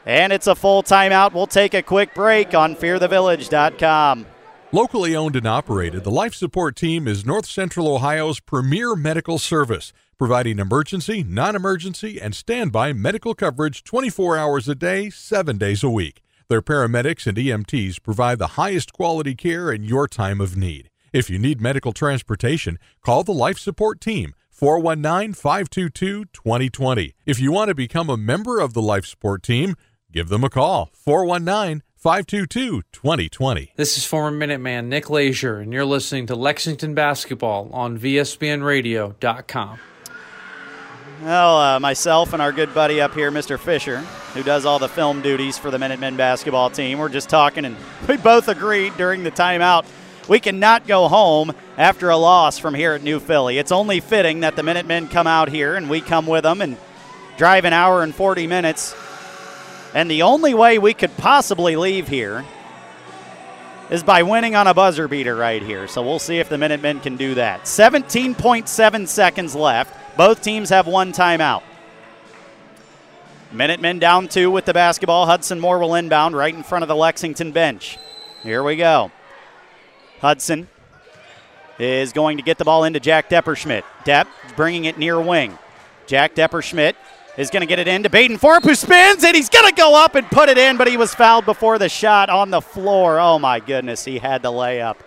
And it's a full timeout. We'll take a quick break on fearthevillage.com. Locally owned and operated, the Life Support Team is North Central Ohio's premier medical service, providing emergency, non emergency, and standby medical coverage 24 hours a day, 7 days a week. Their paramedics and EMTs provide the highest quality care in your time of need. If you need medical transportation, call the Life Support Team 419 522 2020. If you want to become a member of the Life Support Team, give them a call 419 522 2020. This is former Minuteman Nick Leisure, and you're listening to Lexington Basketball on VSBNRadio.com. Well, uh, myself and our good buddy up here, Mr. Fisher, who does all the film duties for the Minutemen basketball team, we're just talking, and we both agreed during the timeout we cannot go home after a loss from here at New Philly. It's only fitting that the Minutemen come out here and we come with them and drive an hour and 40 minutes and the only way we could possibly leave here is by winning on a buzzer beater right here. So we'll see if the Minutemen can do that. 17.7 seconds left. Both teams have one timeout. Minutemen down two with the basketball. Hudson Moore will inbound right in front of the Lexington bench. Here we go. Hudson is going to get the ball into Jack Depperschmidt. Depp bringing it near wing. Jack Depperschmidt is going to get it into Baden Forup, who spins, and he's going to go up and put it in, but he was fouled before the shot on the floor. Oh, my goodness, he had the layup.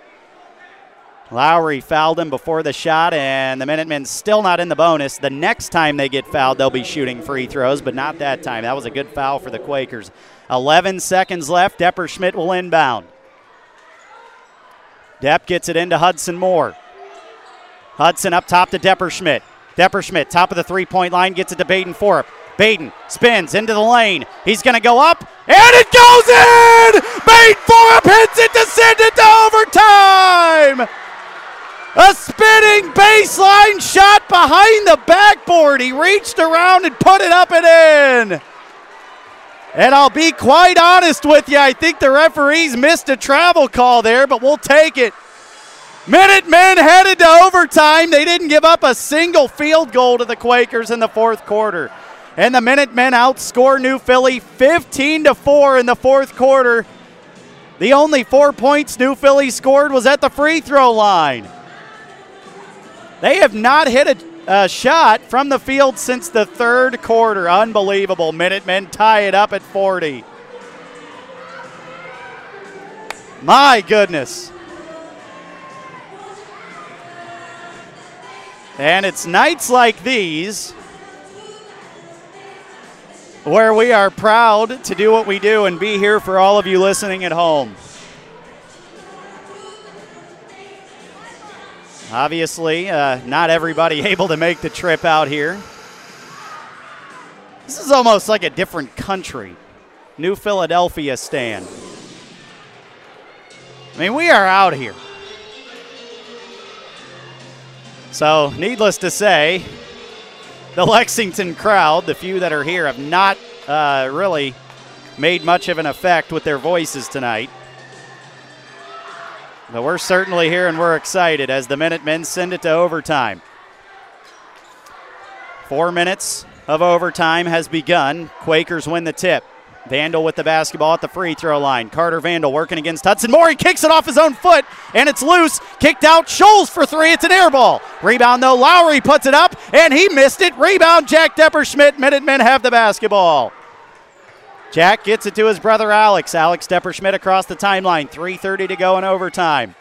Lowry fouled him before the shot, and the Minutemen still not in the bonus. The next time they get fouled, they'll be shooting free throws, but not that time. That was a good foul for the Quakers. 11 seconds left. Depperschmidt will inbound. Depp gets it into Hudson Moore. Hudson up top to Depperschmidt. Depperschmidt, top of the three point line, gets it to Baden Forup. Baden spins into the lane. He's going to go up, and it goes in! Baden Forup hits it to send it to overtime! A spinning baseline shot behind the backboard. He reached around and put it up and in. And I'll be quite honest with you, I think the referees missed a travel call there, but we'll take it. Minutemen headed to overtime. They didn't give up a single field goal to the Quakers in the fourth quarter. And the Minutemen outscore New Philly 15 to 4 in the fourth quarter. The only four points New Philly scored was at the free throw line. They have not hit a, shot from the field since the third quarter. Unbelievable. Minutemen tie it up at 40. My goodness. And it's nights like these where we are proud to do what we do and be here for all of you listening at home. Obviously, uh, not everybody able to make the trip out here. This is almost like a different country. New Philadelphia stand. I mean, we are out here. So, needless to say, the Lexington crowd, the few that are here, have not uh, really made much of an effect with their voices tonight. But we're certainly here and we're excited as the Minutemen send it to overtime. Four minutes of overtime has begun. Quakers win the tip. Vandal with the basketball at the free throw line. Carter Vandal working against Hudson Moore. He kicks it off his own foot, and it's loose. Kicked out. Scholes for three. It's an air ball. Rebound, though. Lowry puts it up, and he missed it. Rebound, Jack Depperschmidt. Minutemen have the basketball. Jack gets it to his brother Alex. Alex Depperschmidt across the timeline. 3.30 to go in overtime.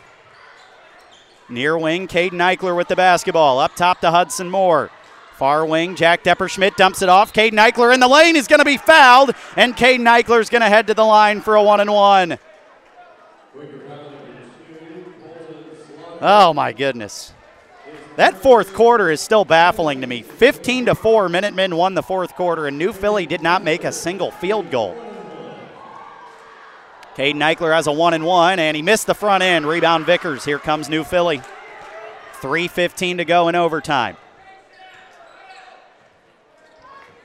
Near wing, Caden Eichler with the basketball. Up top to Hudson Moore. Far wing, Jack Depperschmidt dumps it off. Caden Eichler in the lane is going to be fouled, and Caden Eichler is going to head to the line for a one and one. Oh my goodness. That fourth quarter is still baffling to me. 15 to 4, Minutemen won the fourth quarter, and New Philly did not make a single field goal. Caden Eichler has a one and one, and he missed the front end. Rebound Vickers. Here comes New Philly. 3.15 to go in overtime.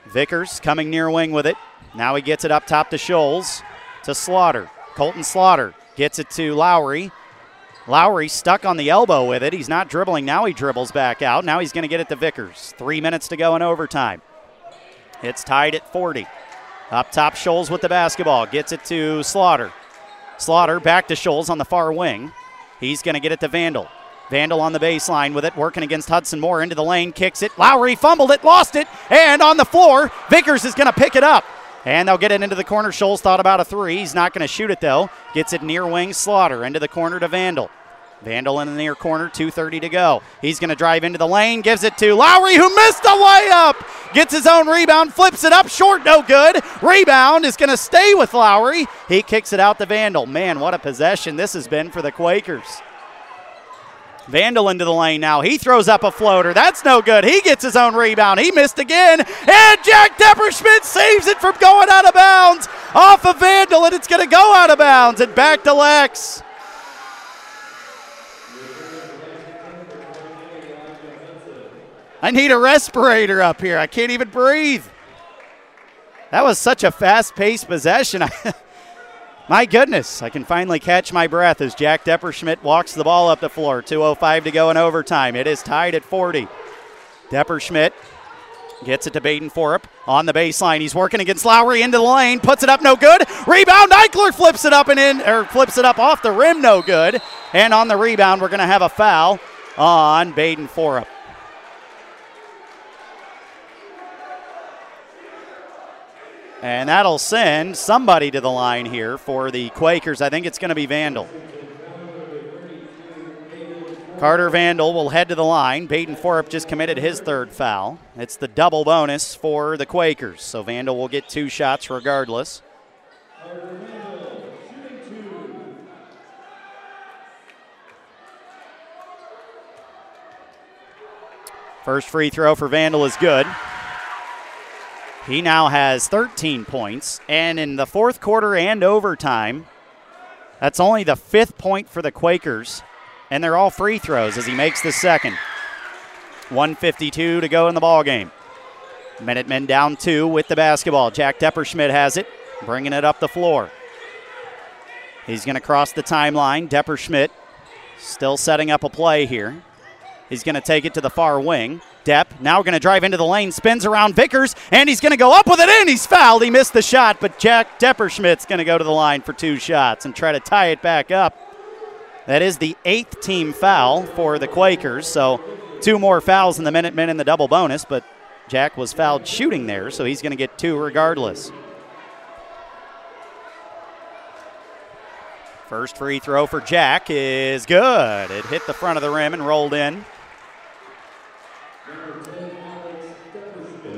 Vickers coming near wing with it. Now he gets it up top to Scholes, to Slaughter. Colton Slaughter gets it to Lowry. Lowry stuck on the elbow with it. He's not dribbling. Now he dribbles back out. Now he's going to get it to Vickers. Three minutes to go in overtime. It's tied at 40. Up top, Scholes with the basketball. Gets it to Slaughter. Slaughter back to Scholes on the far wing. He's going to get it to Vandal. Vandal on the baseline with it, working against Hudson Moore into the lane, kicks it. Lowry fumbled it, lost it, and on the floor, Vickers is going to pick it up. And they'll get it into the corner. Scholes thought about a three. He's not going to shoot it though. Gets it near wing Slaughter into the corner to Vandal. Vandal in the near corner, 2.30 to go. He's going to drive into the lane, gives it to Lowry, who missed a layup. Gets his own rebound, flips it up short, no good. Rebound is going to stay with Lowry. He kicks it out to Vandal. Man, what a possession this has been for the Quakers. Vandal into the lane now. He throws up a floater. That's no good. He gets his own rebound. He missed again. And Jack Depperschmidt saves it from going out of bounds off of Vandal, and it's going to go out of bounds and back to Lex. I need a respirator up here. I can't even breathe. That was such a fast paced possession. my goodness, I can finally catch my breath as Jack Depperschmidt walks the ball up the floor. 2.05 to go in overtime. It is tied at 40. Depperschmidt gets it to Baden Forup on the baseline. He's working against Lowry into the lane, puts it up, no good. Rebound, Eichler flips it up and in, or flips it up off the rim, no good. And on the rebound, we're going to have a foul on Baden Forup. And that'll send somebody to the line here for the Quakers. I think it's going to be Vandal. Carter Vandal will head to the line. Baden Forup just committed his third foul. It's the double bonus for the Quakers. So Vandal will get two shots regardless. First free throw for Vandal is good. He now has 13 points, and in the fourth quarter and overtime, that's only the fifth point for the Quakers, and they're all free throws as he makes the second. 152 to go in the ball game. Minutemen down two with the basketball. Jack Depperschmidt has it, bringing it up the floor. He's going to cross the timeline. Depperschmidt still setting up a play here. He's going to take it to the far wing. Depp now going to drive into the lane, spins around Vickers, and he's going to go up with it in. He's fouled. He missed the shot, but Jack Depperschmidt's going to go to the line for two shots and try to tie it back up. That is the eighth team foul for the Quakers, so two more fouls in the Minutemen in the double bonus, but Jack was fouled shooting there, so he's going to get two regardless. First free throw for Jack is good. It hit the front of the rim and rolled in.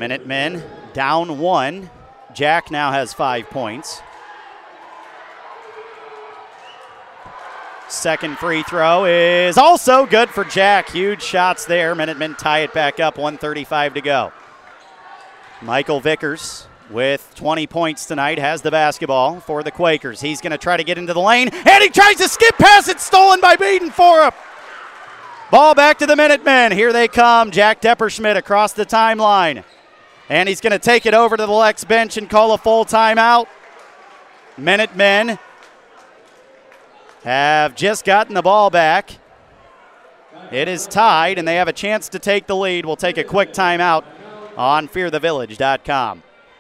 Minutemen down one. Jack now has five points. Second free throw is also good for Jack. Huge shots there. Minutemen tie it back up, 135 to go. Michael Vickers with 20 points tonight has the basketball for the Quakers. He's going to try to get into the lane, and he tries to skip pass it, stolen by Baden Forup. Ball back to the Minutemen. Here they come. Jack Depperschmidt across the timeline. And he's going to take it over to the Lex bench and call a full timeout. Minutemen have just gotten the ball back. It is tied, and they have a chance to take the lead. We'll take a quick timeout on fearthevillage.com.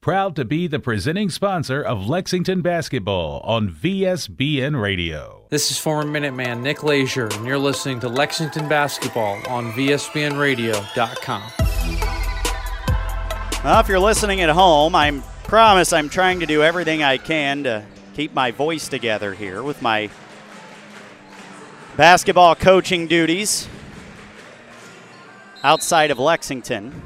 Proud to be the presenting sponsor of Lexington basketball on VSBN Radio. This is former Minuteman Nick Leisure, and you're listening to Lexington basketball on VSBNRadio.com. Well, if you're listening at home, I promise I'm trying to do everything I can to keep my voice together here with my basketball coaching duties outside of Lexington.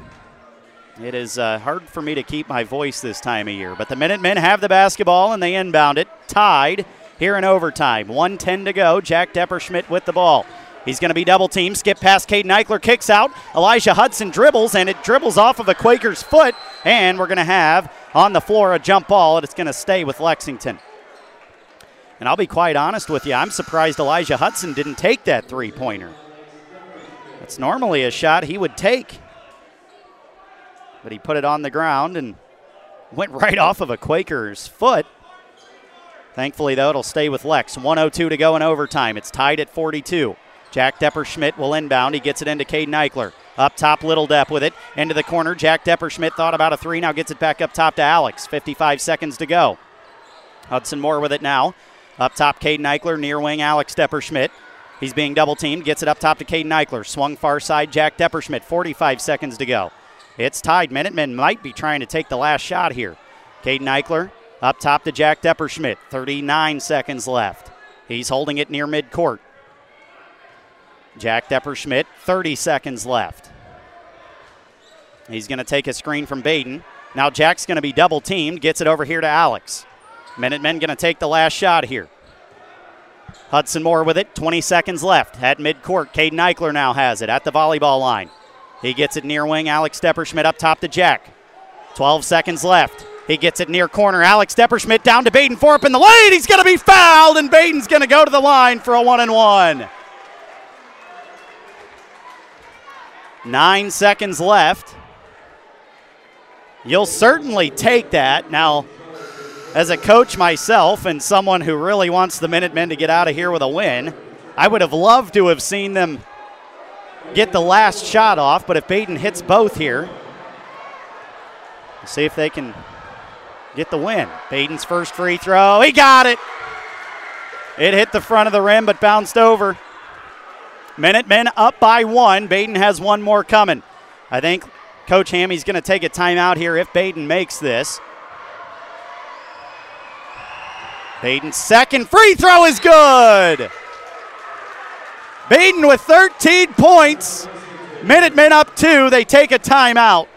It is uh, hard for me to keep my voice this time of year, but the Minutemen have the basketball and they inbound it, tied here in overtime. 110 to go. Jack Depperschmidt with the ball. He's going to be double teamed. Skip past Caden Eichler, kicks out. Elijah Hudson dribbles, and it dribbles off of a Quaker's foot. And we're going to have on the floor a jump ball, and it's going to stay with Lexington. And I'll be quite honest with you, I'm surprised Elijah Hudson didn't take that three pointer. That's normally a shot he would take. But he put it on the ground and went right off of a Quaker's foot. Thankfully, though, it'll stay with Lex. 102 to go in overtime. It's tied at 42. Jack Depperschmidt will inbound. He gets it into Caden Eichler. Up top, Little Depp with it. Into the corner. Jack Depperschmidt thought about a three. Now gets it back up top to Alex. 55 seconds to go. Hudson Moore with it now. Up top, Caden Eichler. Near wing, Alex Depperschmidt. He's being double teamed. Gets it up top to Caden Eichler. Swung far side, Jack Depperschmidt. 45 seconds to go. It's tied. Minutemen might be trying to take the last shot here. Caden Eichler up top to Jack Depperschmidt. 39 seconds left. He's holding it near midcourt. Jack Depperschmidt, 30 seconds left. He's going to take a screen from Baden. Now Jack's going to be double teamed, gets it over here to Alex. Minutemen going to take the last shot here. Hudson Moore with it, 20 seconds left at midcourt. Caden Eichler now has it at the volleyball line. He gets it near wing. Alex Depperschmidt up top to Jack. 12 seconds left. He gets it near corner. Alex Depperschmidt down to Baden up in the lane. He's going to be fouled, and Baden's going to go to the line for a one and one. Nine seconds left. You'll certainly take that. Now, as a coach myself and someone who really wants the Minutemen to get out of here with a win, I would have loved to have seen them get the last shot off, but if Baden hits both here, see if they can get the win. Baden's first free throw, he got it. It hit the front of the rim but bounced over. Minutemen up by one. Baden has one more coming. I think Coach Hammy's going to take a timeout here if Baden makes this. Baden's second free throw is good. Baden with 13 points. Minutemen up two. They take a timeout.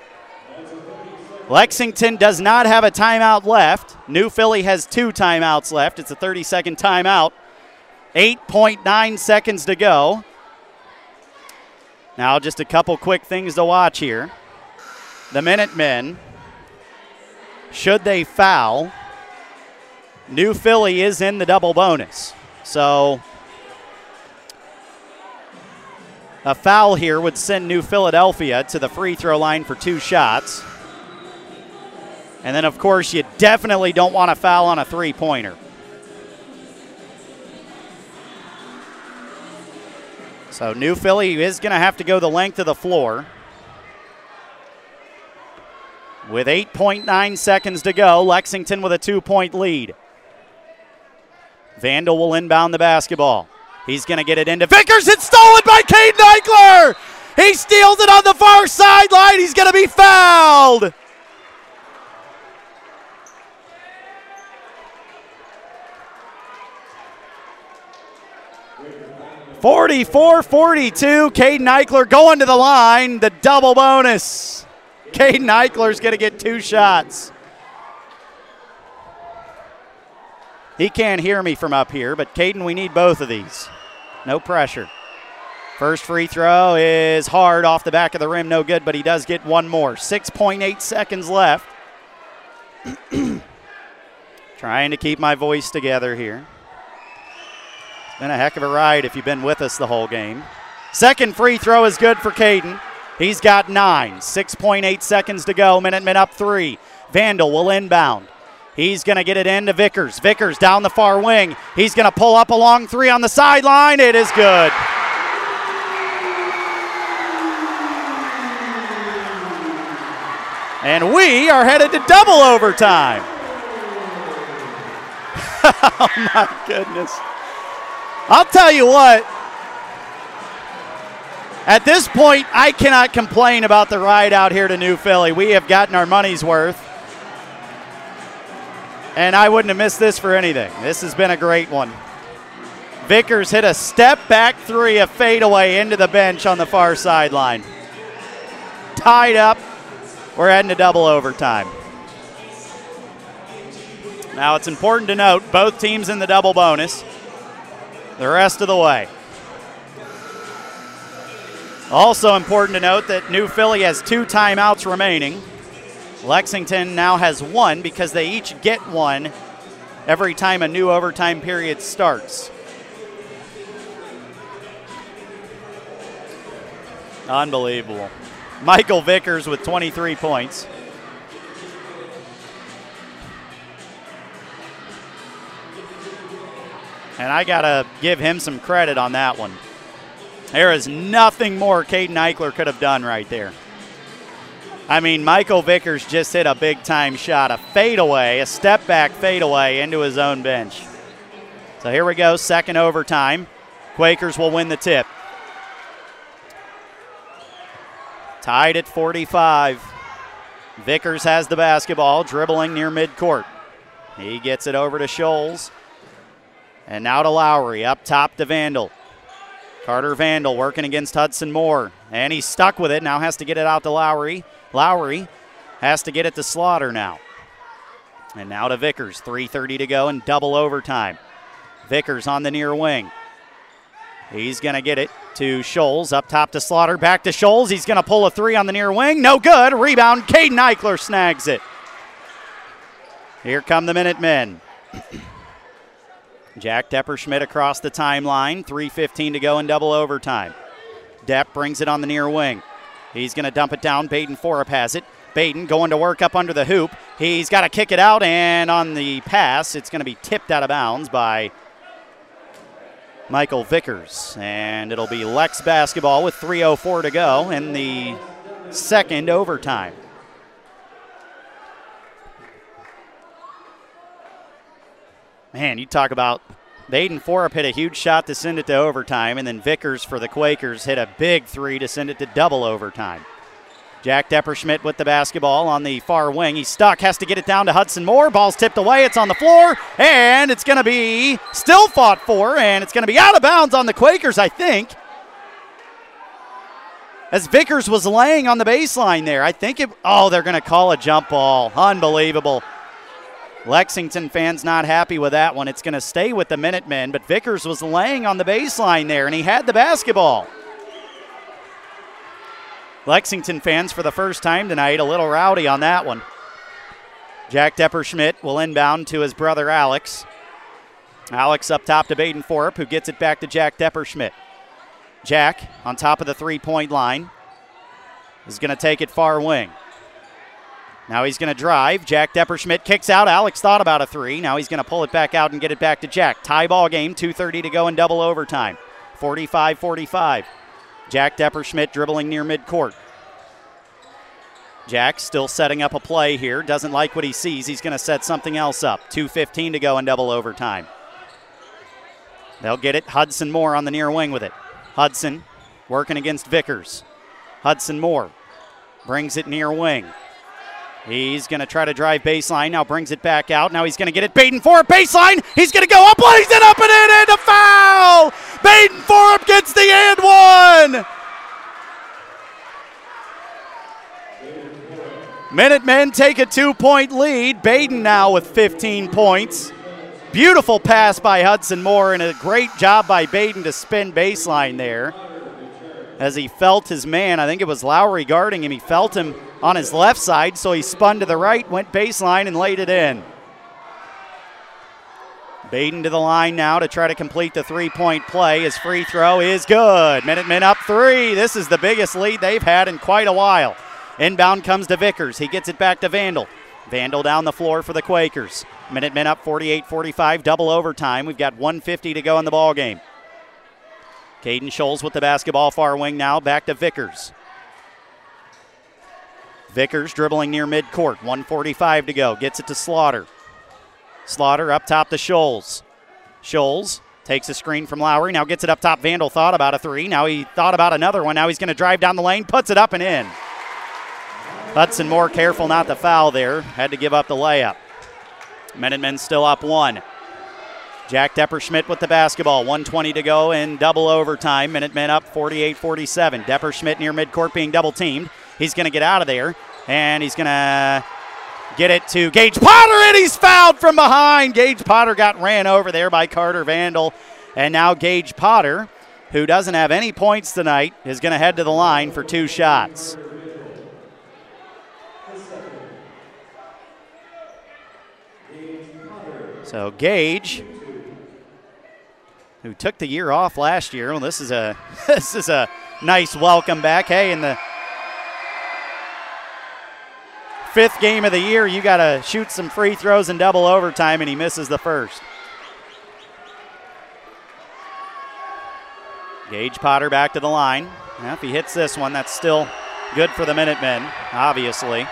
Lexington does not have a timeout left. New Philly has two timeouts left. It's a 30 second timeout. 8.9 seconds to go. Now, just a couple quick things to watch here. The Minutemen, should they foul, New Philly is in the double bonus. So, a foul here would send New Philadelphia to the free throw line for two shots. And then, of course, you definitely don't want to foul on a three pointer. So New Philly is going to have to go the length of the floor. With 8.9 seconds to go, Lexington with a two point lead. Vandal will inbound the basketball. He's going to get it into Vickers. It's stolen by Caden Eichler. He steals it on the far sideline. He's going to be fouled. 44 42. Caden Eichler going to the line. The double bonus. Caden Eichler's going to get two shots. He can't hear me from up here, but Caden, we need both of these. No pressure. First free throw is hard off the back of the rim, no good, but he does get one more. 6.8 seconds left. Trying to keep my voice together here. It's Been a heck of a ride if you've been with us the whole game. Second free throw is good for Caden. He's got nine. 6.8 seconds to go. Minute, Minutemen up three. Vandal will inbound. He's going to get it into Vickers. Vickers down the far wing. He's going to pull up a long three on the sideline. It is good. And we are headed to double overtime. oh my goodness. I'll tell you what. At this point, I cannot complain about the ride out here to New Philly. We have gotten our money's worth. And I wouldn't have missed this for anything. This has been a great one. Vickers hit a step back three, a fadeaway into the bench on the far sideline. Tied up. We're heading to double overtime. Now, it's important to note both teams in the double bonus the rest of the way. Also important to note that New Philly has two timeouts remaining. Lexington now has one because they each get one every time a new overtime period starts. Unbelievable. Michael Vickers with 23 points. And I got to give him some credit on that one. There is nothing more Caden Eichler could have done right there. I mean, Michael Vickers just hit a big time shot, a fadeaway, a step back fadeaway into his own bench. So here we go, second overtime. Quakers will win the tip. Tied at 45. Vickers has the basketball, dribbling near midcourt. He gets it over to Scholes. And now to Lowry, up top to Vandal. Carter Vandal working against Hudson Moore. And he's stuck with it, now has to get it out to Lowry. Lowry has to get it to Slaughter now. And now to Vickers, 3.30 to go and double overtime. Vickers on the near wing. He's going to get it to Scholes, up top to Slaughter, back to Scholes. He's going to pull a three on the near wing. No good. Rebound. Caden Eichler snags it. Here come the Minutemen. Jack Depperschmidt across the timeline. 3.15 to go in double overtime. Depp brings it on the near wing. He's going to dump it down. Baden Forup has it. Baden going to work up under the hoop. He's got to kick it out, and on the pass, it's going to be tipped out of bounds by Michael Vickers. And it'll be Lex basketball with 3.04 to go in the second overtime. Man, you talk about Baden Forup hit a huge shot to send it to overtime, and then Vickers for the Quakers hit a big three to send it to double overtime. Jack Depperschmidt with the basketball on the far wing. He's stuck, has to get it down to Hudson Moore. Ball's tipped away, it's on the floor, and it's going to be still fought for, and it's going to be out of bounds on the Quakers, I think. As Vickers was laying on the baseline there, I think it. Oh, they're going to call a jump ball. Unbelievable. Lexington fans not happy with that one. It's going to stay with the Minutemen, but Vickers was laying on the baseline there, and he had the basketball. Lexington fans, for the first time tonight, a little rowdy on that one. Jack Depperschmidt will inbound to his brother Alex. Alex up top to Baden Forup, who gets it back to Jack Depperschmidt. Jack on top of the three point line is going to take it far wing. Now he's going to drive. Jack Depperschmidt kicks out. Alex thought about a three. Now he's going to pull it back out and get it back to Jack. Tie ball game, 2.30 to go in double overtime. 45 45. Jack Depperschmidt dribbling near midcourt. Jack still setting up a play here. Doesn't like what he sees. He's going to set something else up. 2.15 to go in double overtime. They'll get it. Hudson Moore on the near wing with it. Hudson working against Vickers. Hudson Moore brings it near wing. He's going to try to drive baseline. Now brings it back out. Now he's going to get it. Baden Forup baseline. He's going to go up. Lays it up and in and a foul. Baden Forup gets the and one. Minutemen take a two point lead. Baden now with 15 points. Beautiful pass by Hudson Moore and a great job by Baden to spin baseline there. As he felt his man, I think it was Lowry guarding him. He felt him on his left side, so he spun to the right, went baseline, and laid it in. Baden to the line now to try to complete the three point play. His free throw is good. Minutemen up three. This is the biggest lead they've had in quite a while. Inbound comes to Vickers. He gets it back to Vandal. Vandal down the floor for the Quakers. Minutemen up 48 45, double overtime. We've got 150 to go in the ball game. Caden Scholes with the basketball far wing now, back to Vickers. Vickers dribbling near midcourt, 145 to go, gets it to Slaughter. Slaughter up top to Shoals. Shoals takes a screen from Lowry, now gets it up top. Vandal thought about a three, now he thought about another one. Now he's going to drive down the lane, puts it up and in. Hudson Moore careful not to foul there, had to give up the layup. Minutemen still up one. Jack Depperschmidt with the basketball. 120 to go in double overtime. Minutemen up 48 47. Depperschmidt near midcourt being double teamed. He's going to get out of there, and he's going to get it to Gage Potter, and he's fouled from behind. Gage Potter got ran over there by Carter Vandal. And now Gage Potter, who doesn't have any points tonight, is going to head to the line for two shots. So Gage, who took the year off last year, well, this is a this is a nice welcome back. Hey, in the fifth game of the year, you got to shoot some free throws in double overtime, and he misses the first. Gage Potter back to the line. If he hits this one, that's still good for the Minutemen, obviously.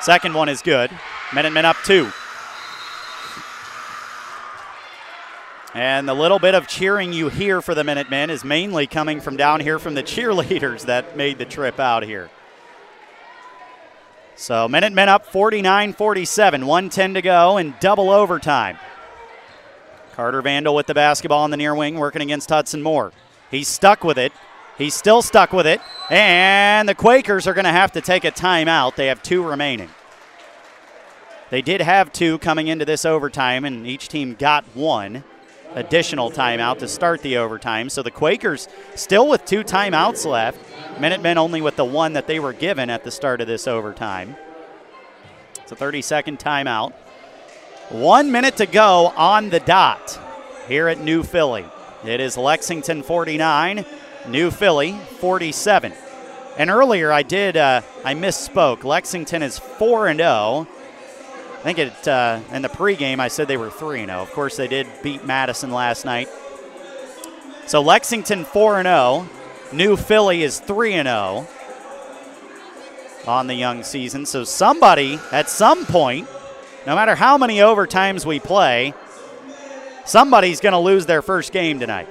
Second one is good. Minutemen up two. And the little bit of cheering you hear for the Minutemen is mainly coming from down here from the cheerleaders that made the trip out here. So Minutemen up 49 47, 110 to go, in double overtime. Carter Vandal with the basketball on the near wing, working against Hudson Moore. He's stuck with it. He's still stuck with it. And the Quakers are going to have to take a timeout. They have two remaining. They did have two coming into this overtime, and each team got one additional timeout to start the overtime. So the Quakers still with two timeouts left. Minutemen only with the one that they were given at the start of this overtime. It's a 30 second timeout. One minute to go on the dot here at New Philly. It is Lexington 49, New Philly 47. And earlier I did, uh, I misspoke. Lexington is 4 and 0. I think it, uh, in the pregame I said they were 3 0. Of course, they did beat Madison last night. So Lexington 4 and 0. New Philly is 3 and 0 on the young season. So somebody at some point no matter how many overtimes we play, somebody's going to lose their first game tonight.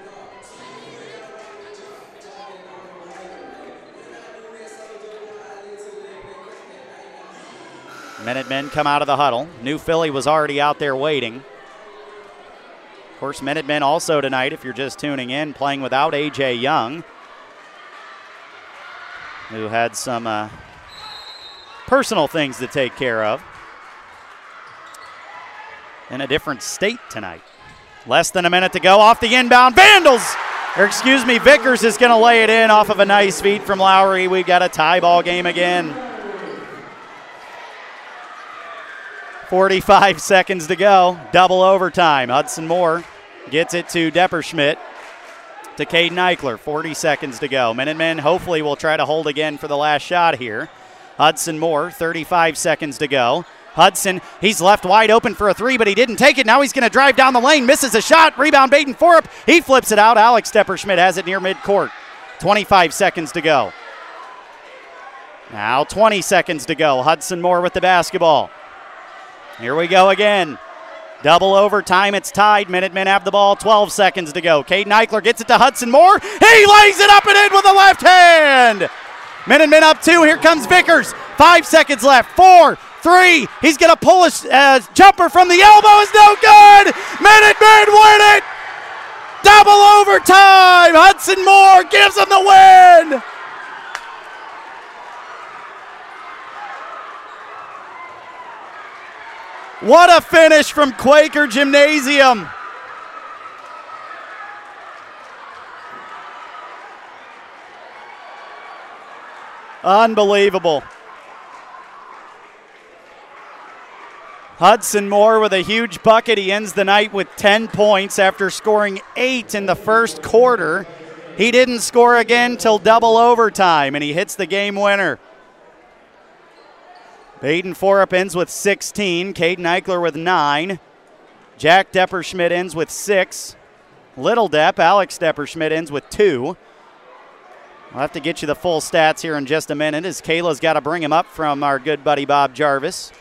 Minutemen come out of the huddle. New Philly was already out there waiting. Of course, Minutemen also tonight, if you're just tuning in, playing without A.J. Young, who had some uh, personal things to take care of in a different state tonight. Less than a minute to go off the inbound. Vandals, or excuse me, Vickers is going to lay it in off of a nice feed from Lowry. We've got a tie ball game again. 45 seconds to go. Double overtime. Hudson Moore gets it to Depperschmidt to Caden Eichler. 40 seconds to go. Minutemen hopefully will try to hold again for the last shot here. Hudson Moore, 35 seconds to go. Hudson, he's left wide open for a three, but he didn't take it. Now he's going to drive down the lane, misses a shot. Rebound, Baden Forup. He flips it out. Alex Depperschmidt has it near midcourt. 25 seconds to go. Now 20 seconds to go. Hudson Moore with the basketball. Here we go again. Double overtime. It's tied. Minutemen have the ball. 12 seconds to go. Caden Eichler gets it to Hudson Moore. He lays it up and in with the left hand. Minutemen up two. Here comes Vickers. Five seconds left. Four, three. He's going to pull a uh, jumper from the elbow. Is no good. Minutemen win it. Double overtime. Hudson Moore gives them the win. What a finish from Quaker Gymnasium. Unbelievable. Hudson Moore with a huge bucket. He ends the night with 10 points after scoring eight in the first quarter. He didn't score again till double overtime, and he hits the game winner. Baden Forup ends with 16. Caden Eichler with 9. Jack Depperschmidt ends with 6. Little Depp, Alex Depperschmidt ends with 2. We'll have to get you the full stats here in just a minute as Kayla's got to bring him up from our good buddy Bob Jarvis.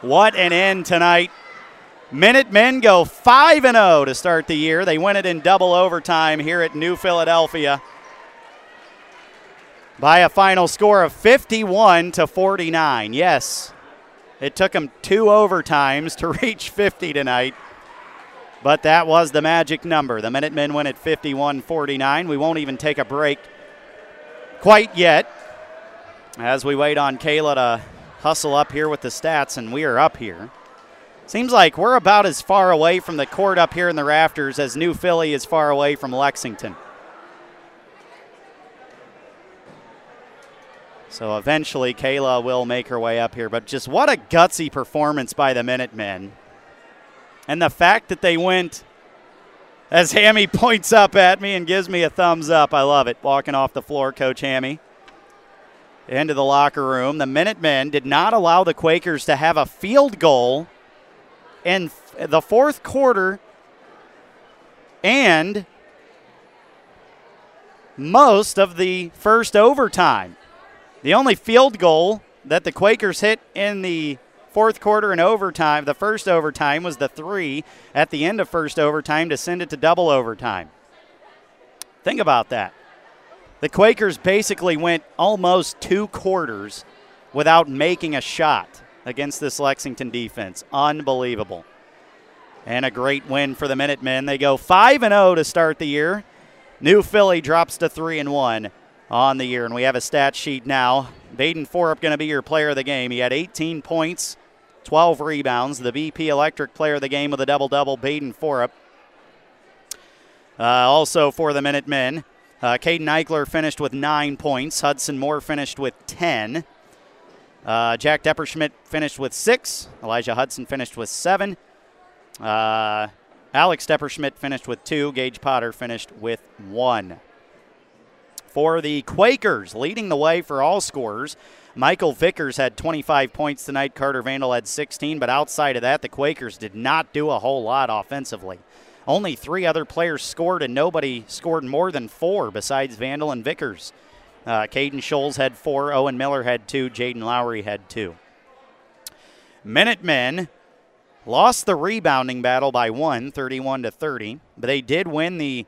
What an end tonight. Minute men go 5 0 to start the year. They win it in double overtime here at New Philadelphia by a final score of 51 to 49. Yes, it took them two overtimes to reach 50 tonight, but that was the magic number. The Minutemen win at 51 49. We won't even take a break quite yet as we wait on Kayla to hustle up here with the stats, and we are up here. Seems like we're about as far away from the court up here in the rafters as New Philly is far away from Lexington. So eventually, Kayla will make her way up here. But just what a gutsy performance by the Minutemen. And the fact that they went, as Hammy points up at me and gives me a thumbs up, I love it. Walking off the floor, Coach Hammy. Into the locker room. The Minutemen did not allow the Quakers to have a field goal in the fourth quarter and most of the first overtime. The only field goal that the Quakers hit in the fourth quarter and overtime, the first overtime was the three at the end of first overtime to send it to double overtime. Think about that. The Quakers basically went almost two quarters without making a shot against this Lexington defense. Unbelievable. And a great win for the Minutemen. They go 5 and 0 to start the year. New Philly drops to 3 and 1 on the year. And we have a stat sheet now. Baden Forup going to be your player of the game. He had 18 points, 12 rebounds. The BP Electric player of the game with a double double, Baden Forup. Uh, also for the Minutemen, uh, Caden Eichler finished with nine points. Hudson Moore finished with 10. Uh, Jack Depperschmidt finished with six. Elijah Hudson finished with seven. Uh, Alex Depperschmidt finished with two. Gage Potter finished with one. For the Quakers, leading the way for all scorers, Michael Vickers had 25 points tonight. Carter Vandal had 16, but outside of that, the Quakers did not do a whole lot offensively. Only three other players scored, and nobody scored more than four besides Vandal and Vickers. Uh, Caden Scholes had four, Owen Miller had two, Jaden Lowry had two. Minutemen Lost the rebounding battle by one, 31 to 30, but they did win the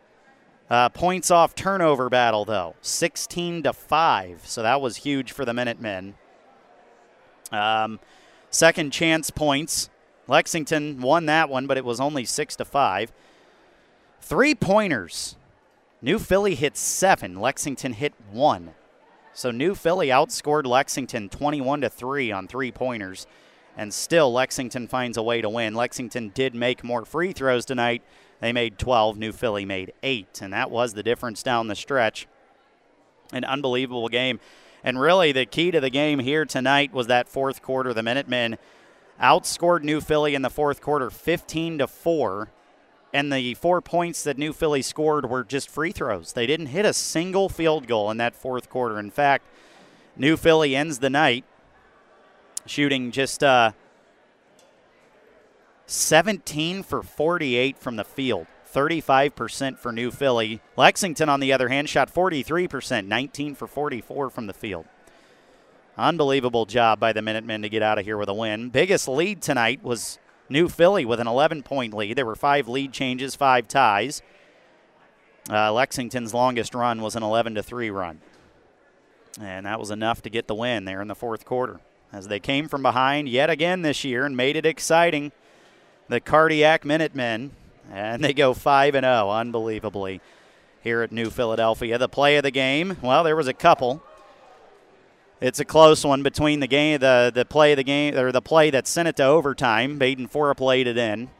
uh, points off turnover battle though, 16 to five. So that was huge for the Minutemen. Um, second chance points. Lexington won that one, but it was only six to five. Three pointers. New Philly hit seven. Lexington hit one. So New Philly outscored Lexington 21 to three on three pointers and still Lexington finds a way to win. Lexington did make more free throws tonight. They made 12, New Philly made 8, and that was the difference down the stretch. An unbelievable game. And really, the key to the game here tonight was that fourth quarter. The Minutemen outscored New Philly in the fourth quarter 15 to 4. And the four points that New Philly scored were just free throws. They didn't hit a single field goal in that fourth quarter. In fact, New Philly ends the night shooting just uh, 17 for 48 from the field. 35% for New Philly. Lexington, on the other hand, shot 43%, 19 for 44 from the field. Unbelievable job by the Minutemen to get out of here with a win. Biggest lead tonight was New Philly with an 11 point lead. There were five lead changes, five ties. Uh, Lexington's longest run was an 11 to 3 run. And that was enough to get the win there in the fourth quarter as they came from behind yet again this year and made it exciting. The Cardiac Minutemen, and they go 5 and 0, unbelievably, here at New Philadelphia. The play of the game, well, there was a couple. It's a close one between the game, the the play of the game, or the play that sent it to overtime. Baden Forup played it in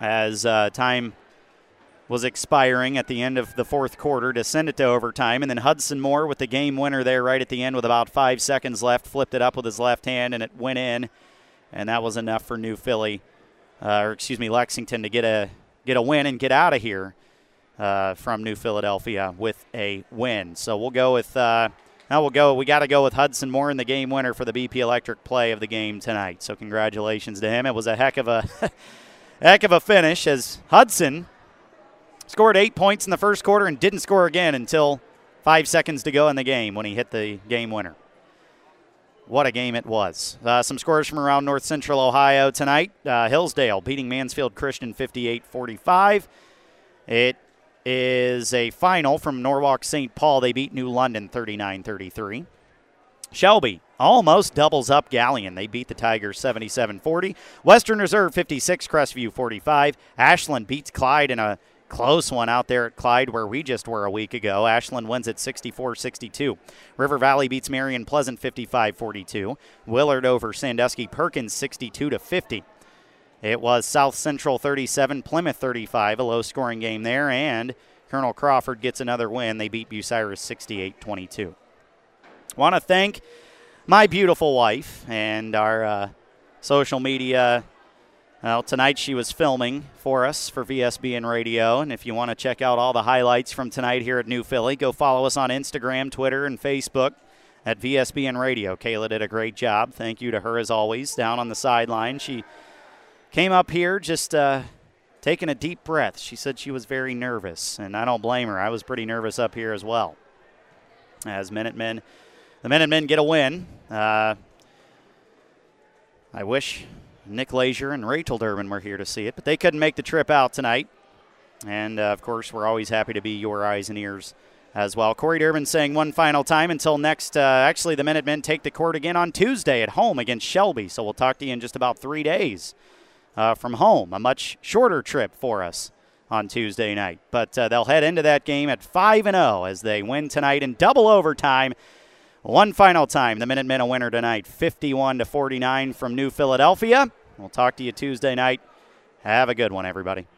as uh, time was expiring at the end of the fourth quarter to send it to overtime. And then Hudson Moore with the game winner there right at the end with about five seconds left, flipped it up with his left hand and it went in. And that was enough for New Philly, uh, or excuse me, Lexington to get a get a win and get out of here uh, from New Philadelphia with a win. So we'll go with. Uh, now we'll go. We got to go with Hudson Moore in the game winner for the BP Electric play of the game tonight. So congratulations to him. It was a heck of a heck of a finish as Hudson Scored eight points in the first quarter and didn't score again until five seconds to go in the game when he hit the game winner. What a game it was. Uh, some scores from around North Central Ohio tonight. Uh, Hillsdale beating Mansfield Christian 58 45. It is a final from Norwalk St. Paul. They beat New London 39 33. Shelby almost doubles up Galion. They beat the Tigers 77 40. Western Reserve 56, Crestview 45. Ashland beats Clyde in a Close one out there at Clyde, where we just were a week ago. Ashland wins at 64 62. River Valley beats Marion Pleasant 55 42. Willard over Sandusky Perkins 62 50. It was South Central 37, Plymouth 35, a low scoring game there, and Colonel Crawford gets another win. They beat Bucyrus 68 22. Want to thank my beautiful wife and our uh, social media Well, tonight she was filming for us for VSBN Radio, and if you want to check out all the highlights from tonight here at New Philly, go follow us on Instagram, Twitter, and Facebook at VSBN Radio. Kayla did a great job. Thank you to her as always. Down on the sideline, she came up here just uh, taking a deep breath. She said she was very nervous, and I don't blame her. I was pretty nervous up here as well. As Minutemen, the Minutemen get a win. Uh, I wish Nick Leisure and Rachel Durbin were here to see it, but they couldn't make the trip out tonight. And uh, of course, we're always happy to be your eyes and ears as well. Corey Durbin saying one final time until next. Uh, actually, the Minutemen take the court again on Tuesday at home against Shelby. So we'll talk to you in just about three days uh, from home. A much shorter trip for us on Tuesday night. But uh, they'll head into that game at 5 and 0 as they win tonight in double overtime. One final time, the Minutemen a winner tonight, 51 to 49 from New Philadelphia. We'll talk to you Tuesday night. Have a good one, everybody.